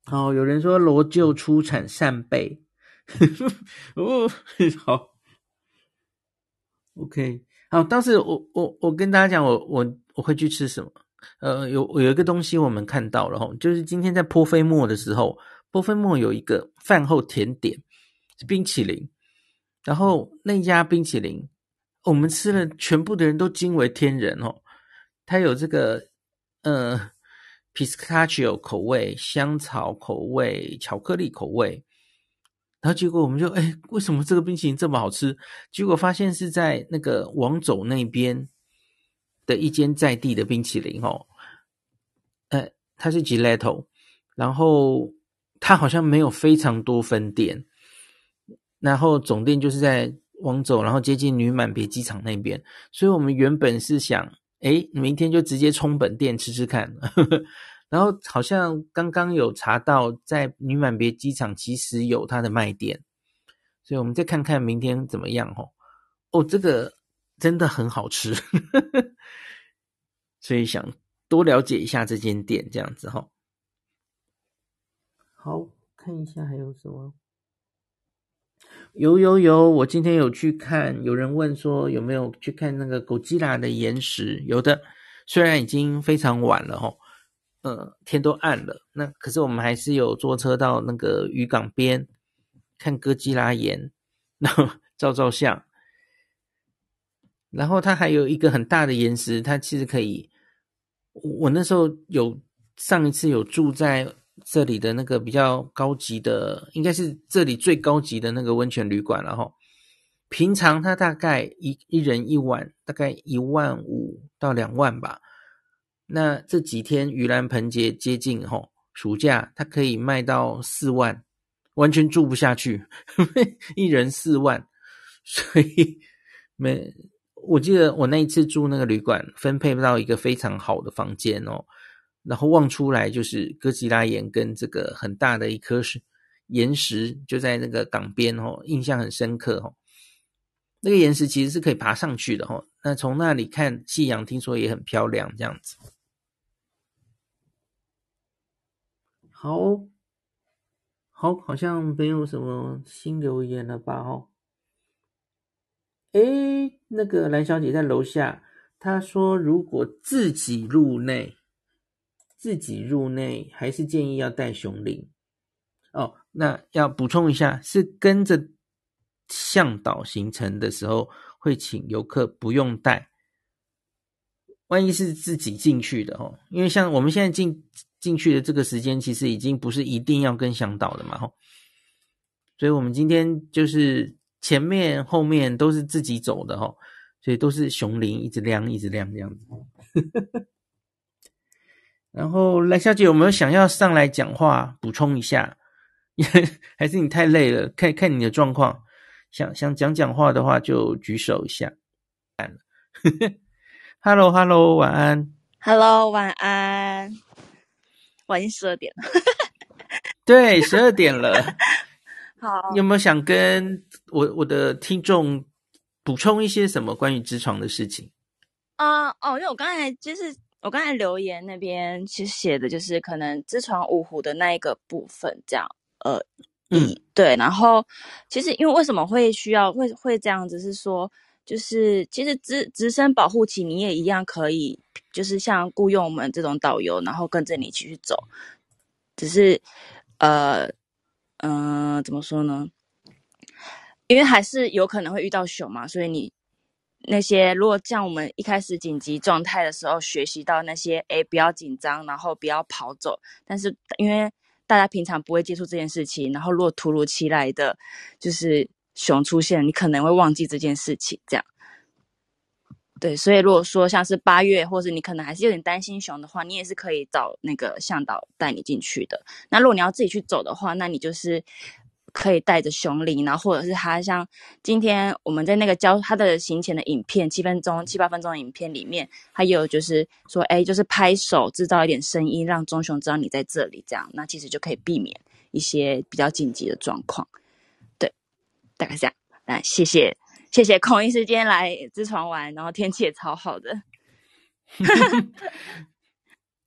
好，有人说罗臼出产扇贝。哦，好，OK，好。当时我我我跟大家讲，我我我会去吃什么？呃，有有一个东西我们看到了哈，就是今天在波飞末的时候，波飞末有一个饭后甜点。是冰淇淋，然后那家冰淇淋，我们吃了，全部的人都惊为天人哦。它有这个呃，pistachio 口味、香草口味、巧克力口味，然后结果我们就哎，为什么这个冰淇淋这么好吃？结果发现是在那个王走那边的一间在地的冰淇淋哦，呃，它是 Gelato，然后它好像没有非常多分店。然后总店就是在往走，然后接近女满别机场那边。所以我们原本是想，诶，明天就直接冲本店吃吃看。呵 呵然后好像刚刚有查到，在女满别机场其实有它的卖点，所以我们再看看明天怎么样哦。哦，这个真的很好吃，所以想多了解一下这间店，这样子哈。好，看一下还有什么？有有有，我今天有去看，有人问说有没有去看那个狗吉拉的岩石？有的，虽然已经非常晚了哈。呃，天都暗了，那可是我们还是有坐车到那个渔港边看哥吉拉岩，然后照照相。然后它还有一个很大的岩石，它其实可以。我那时候有上一次有住在这里的那个比较高级的，应该是这里最高级的那个温泉旅馆了哈。平常它大概一一人一晚大概一万五到两万吧。那这几天盂兰盆节接近吼，暑假它可以卖到四万，完全住不下去，一人四万，所以没。我记得我那一次住那个旅馆，分配不到一个非常好的房间哦，然后望出来就是哥吉拉岩跟这个很大的一颗石岩石，就在那个港边哦，印象很深刻哦。那个岩石其实是可以爬上去的哦，那从那里看夕阳，听说也很漂亮，这样子。好，好，好像没有什么新留言了吧？哦，诶，那个蓝小姐在楼下，她说如果自己入内，自己入内还是建议要带熊铃。哦，那要补充一下，是跟着向导行程的时候，会请游客不用带。万一是自己进去的哦，因为像我们现在进。进去的这个时间其实已经不是一定要跟向导的嘛，吼，所以我们今天就是前面后面都是自己走的，吼，所以都是熊铃一直亮一直亮这样子。然后赖小姐有没有想要上来讲话补充一下？还是你太累了？看看你的状况，想想讲讲话的话就举手一下。Hello Hello，晚安。Hello，晚安。晚上十二点了，对，十二点了。好，有没有想跟我我的听众补充一些什么关于知床的事情？啊、uh, 哦，因为我刚才就是我刚才留言那边其实写的就是可能知床五湖的那一个部分，这样呃，嗯，对。然后其实因为为什么会需要会会这样子，是说就是其实直直升保护期你也一样可以。就是像雇佣我们这种导游，然后跟着你一起去走，只是，呃，嗯、怎么说呢？因为还是有可能会遇到熊嘛，所以你那些如果像我们一开始紧急状态的时候学习到那些，诶，不要紧张，然后不要跑走。但是因为大家平常不会接触这件事情，然后如果突如其来的就是熊出现，你可能会忘记这件事情，这样。对，所以如果说像是八月，或是你可能还是有点担心熊的话，你也是可以找那个向导带你进去的。那如果你要自己去走的话，那你就是可以带着熊铃，然后或者是他像今天我们在那个教他的行前的影片，七分钟、七八分钟的影片里面，还有就是说，哎，就是拍手制造一点声音，让棕熊知道你在这里，这样那其实就可以避免一些比较紧急的状况。对，大概这样。那谢谢。谢谢孔医师今天来知床玩，然后天气也超好的。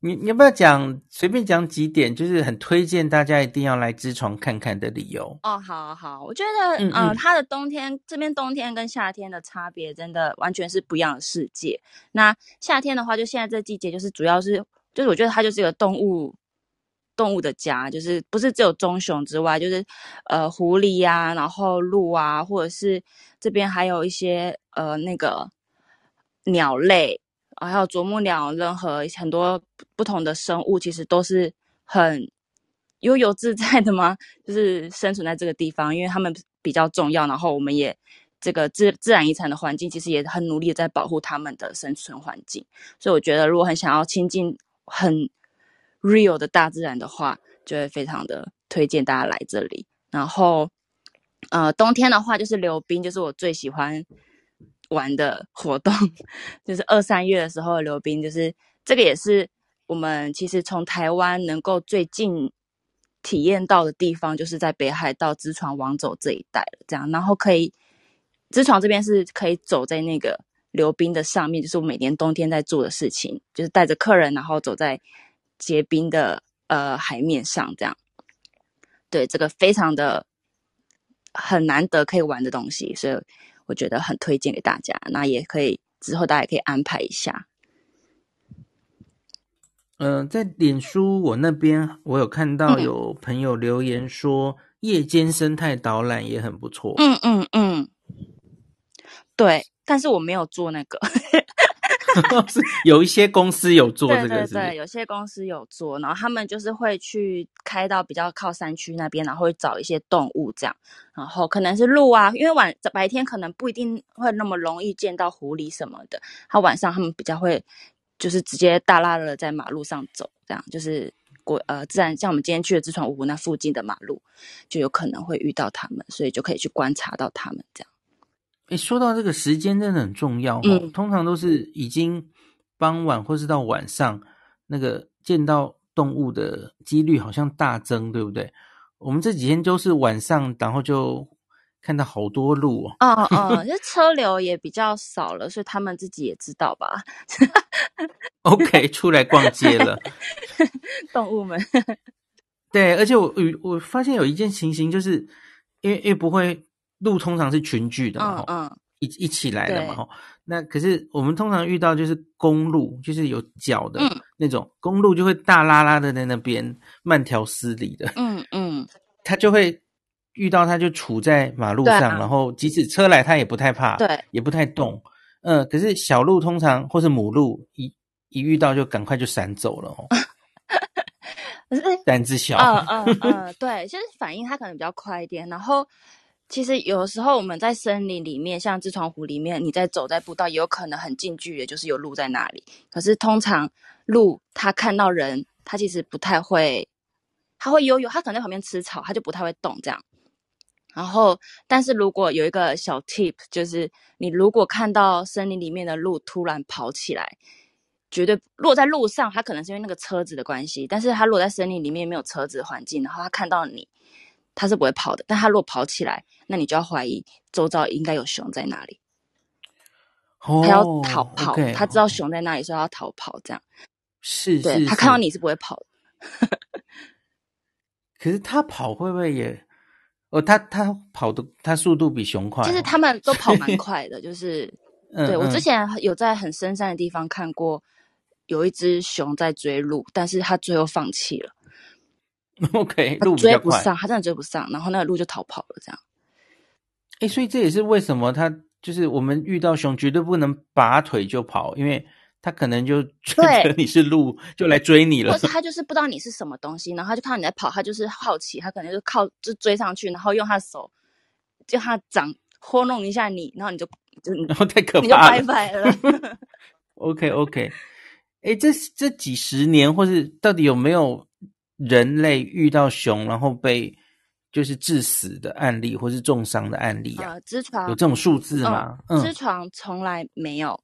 你你要不要讲随便讲几点，就是很推荐大家一定要来支床看看的理由？哦，好好，我觉得，嗯，嗯、呃，它的冬天这边冬天跟夏天的差别真的完全是不一样的世界。那夏天的话，就现在这季节，就是主要是，就是我觉得它就是一个动物。动物的家，就是不是只有棕熊之外，就是呃狐狸呀、啊，然后鹿啊，或者是这边还有一些呃那个鸟类，还有啄木鸟，任何很多不同的生物，其实都是很悠游自在的嘛，就是生存在这个地方，因为他们比较重要，然后我们也这个自自然遗产的环境，其实也很努力在保护他们的生存环境，所以我觉得如果很想要亲近很。Real 的大自然的话，就会非常的推荐大家来这里。然后，呃，冬天的话就是溜冰，就是我最喜欢玩的活动，就是二三月的时候溜冰，就是这个也是我们其实从台湾能够最近体验到的地方，就是在北海道知床王走这一带了，这样，然后可以知床这边是可以走在那个溜冰的上面，就是我每年冬天在做的事情，就是带着客人，然后走在结冰的呃海面上，这样，对，这个非常的。很难得可以玩的东西，所以我觉得很推荐给大家。那也可以之后大家也可以安排一下。嗯、呃，在脸书我那边，我有看到有朋友留言说，夜间生态导览也很不错。嗯嗯嗯，对，但是我没有做那个。是有一些公司有做这个是是？对对对，有些公司有做，然后他们就是会去开到比较靠山区那边，然后会找一些动物这样，然后可能是鹿啊，因为晚白天可能不一定会那么容易见到狐狸什么的，他晚上他们比较会就是直接大拉的在马路上走，这样就是国呃自然像我们今天去的知床五湖那附近的马路，就有可能会遇到他们，所以就可以去观察到他们这样。诶，说到这个时间真的很重要，嗯，通常都是已经傍晚或是到晚上，那个见到动物的几率好像大增，对不对？我们这几天都是晚上，然后就看到好多鹿哦。哦哦，这车流也比较少了，所以他们自己也知道吧？OK，出来逛街了，动物们。对，而且我我发现有一件情形，就是因为因为不会。鹿通常是群聚的嘛，嗯，嗯。一一起来的嘛，哈。那可是我们通常遇到就是公鹿，就是有角的那种、嗯、公鹿，就会大拉拉的在那边慢条斯理的，嗯嗯，它就会遇到它就处在马路上，啊、然后即使车来它也不太怕，对，也不太动，嗯。可是小鹿通常或是母鹿一一遇到就赶快就闪走了，哦，胆子小，嗯嗯嗯，对，就是反应它可能比较快一点，然后。其实有时候我们在森林里面，像知床湖里面，你在走在步道，也有可能很近距离，就是有鹿在那里。可是通常鹿它看到人，它其实不太会，它会悠悠，它可能在旁边吃草，它就不太会动这样。然后，但是如果有一个小 tip，就是你如果看到森林里面的鹿突然跑起来，绝对落在路上，它可能是因为那个车子的关系，但是它落在森林里面没有车子环境，然后它看到你。它是不会跑的，但它如果跑起来，那你就要怀疑周遭应该有熊在那里。它要逃跑，它知道熊在那里，所以要逃跑。这样是，对，它看到你是不会跑的。可是它跑会不会也？哦，它它跑的，它速度比熊快。就是他们都跑蛮 快的，就是对我之前有在很深山的地方看过，有一只熊在追鹿，但是它最后放弃了。OK，路追不上，他真的追不上，然后那个鹿就逃跑了，这样。哎，所以这也是为什么他就是我们遇到熊绝对不能拔腿就跑，因为他可能就觉得你是鹿，就来追你了。或是他就是不知道你是什么东西，然后他就看到你在跑，他就是好奇，他可能就靠就追上去，然后用他的手就他掌糊弄一下你，然后你就就然后太可怕了，你就拜拜了。OK OK，哎，这这几十年或是到底有没有？人类遇到熊，然后被就是致死的案例，或是重伤的案例啊？知床有这种数字吗？嗯，知床从来没有，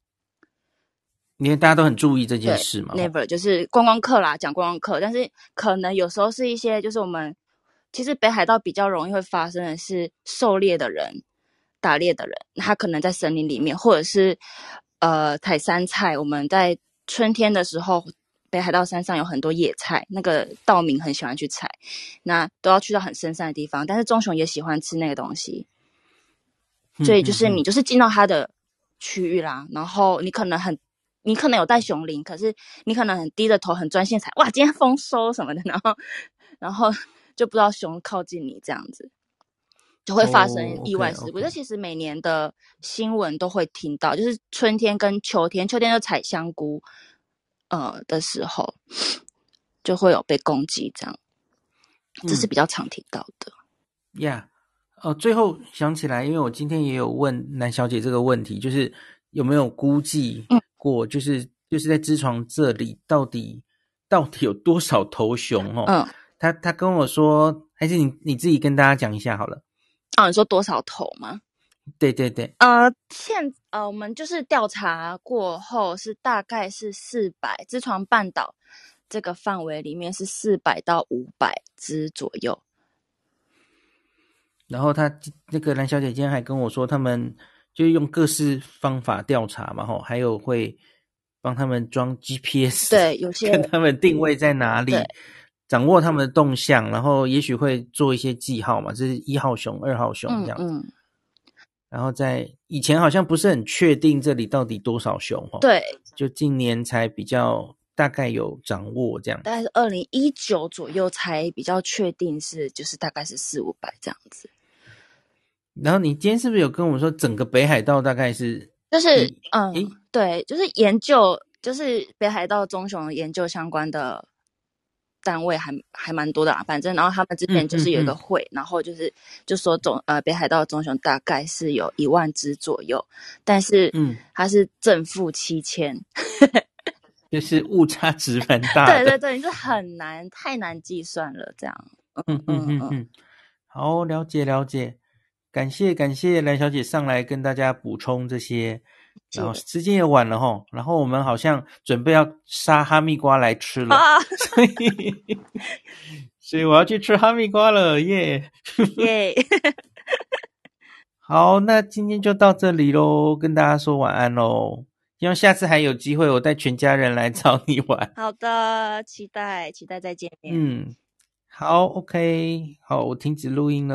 因为大家都很注意这件事嘛。Never 就是观光客啦，讲观光客，但是可能有时候是一些，就是我们其实北海道比较容易会发生的是狩猎的人、打猎的人，他可能在森林里面，或者是呃采山菜，我们在春天的时候。北海道山上有很多野菜，那个道明很喜欢去采，那都要去到很深山的地方。但是棕熊也喜欢吃那个东西，所以就是你就是进到它的区域啦。然后你可能很，你可能有带熊铃，可是你可能很低着头，很专心采。哇，今天丰收什么的，然后然后就不知道熊靠近你这样子，就会发生意外事故。这其实每年的新闻都会听到，就是春天跟秋天，秋天就采香菇。呃的时候，就会有被攻击，这样，这是比较常听到的。呀、嗯，哦，最后想起来，因为我今天也有问南小姐这个问题，就是有没有估计过，就是、嗯、就是在知床这里到底到底有多少头熊哦？嗯，她她跟我说，还是你你自己跟大家讲一下好了。哦，你说多少头吗？对对对。呃，现呃，我们就是调查过后是大概是四百，知床半岛这个范围里面是四百到五百只左右。然后他那个蓝小姐今天还跟我说，他们就用各式方法调查嘛，吼，还有会帮他们装 GPS，对，有 些跟他们定位在哪里，掌握他们的动向，然后也许会做一些记号嘛，这是一号熊、二号熊这样子。嗯，嗯。然后在以前好像不是很确定这里到底多少熊，哈，对，就今年才比较大概有掌握这样，大概是二零一九左右才比较确定是就是大概是四五百这样子。然后你今天是不是有跟我们说，整个北海道大概是？就是嗯，对，就是研究，就是北海道棕熊研究相关的单位还还蛮多的啊。反正，然后他们之前就是有一个会，嗯嗯嗯、然后就是就说总呃北海道棕熊大概是有一万只左右，但是嗯，它是正负七千，就是误差值很大。对对对，是很难，太难计算了，这样。嗯嗯嗯嗯，嗯，好，了解了解。感谢感谢蓝小姐上来跟大家补充这些，然后时间也晚了吼，然后我们好像准备要杀哈密瓜来吃了，啊、所以所以我要去吃哈密瓜了，耶 耶！好，那今天就到这里喽，跟大家说晚安喽，希望下次还有机会，我带全家人来找你玩。好的，期待期待再见面。嗯，好，OK，好，我停止录音了。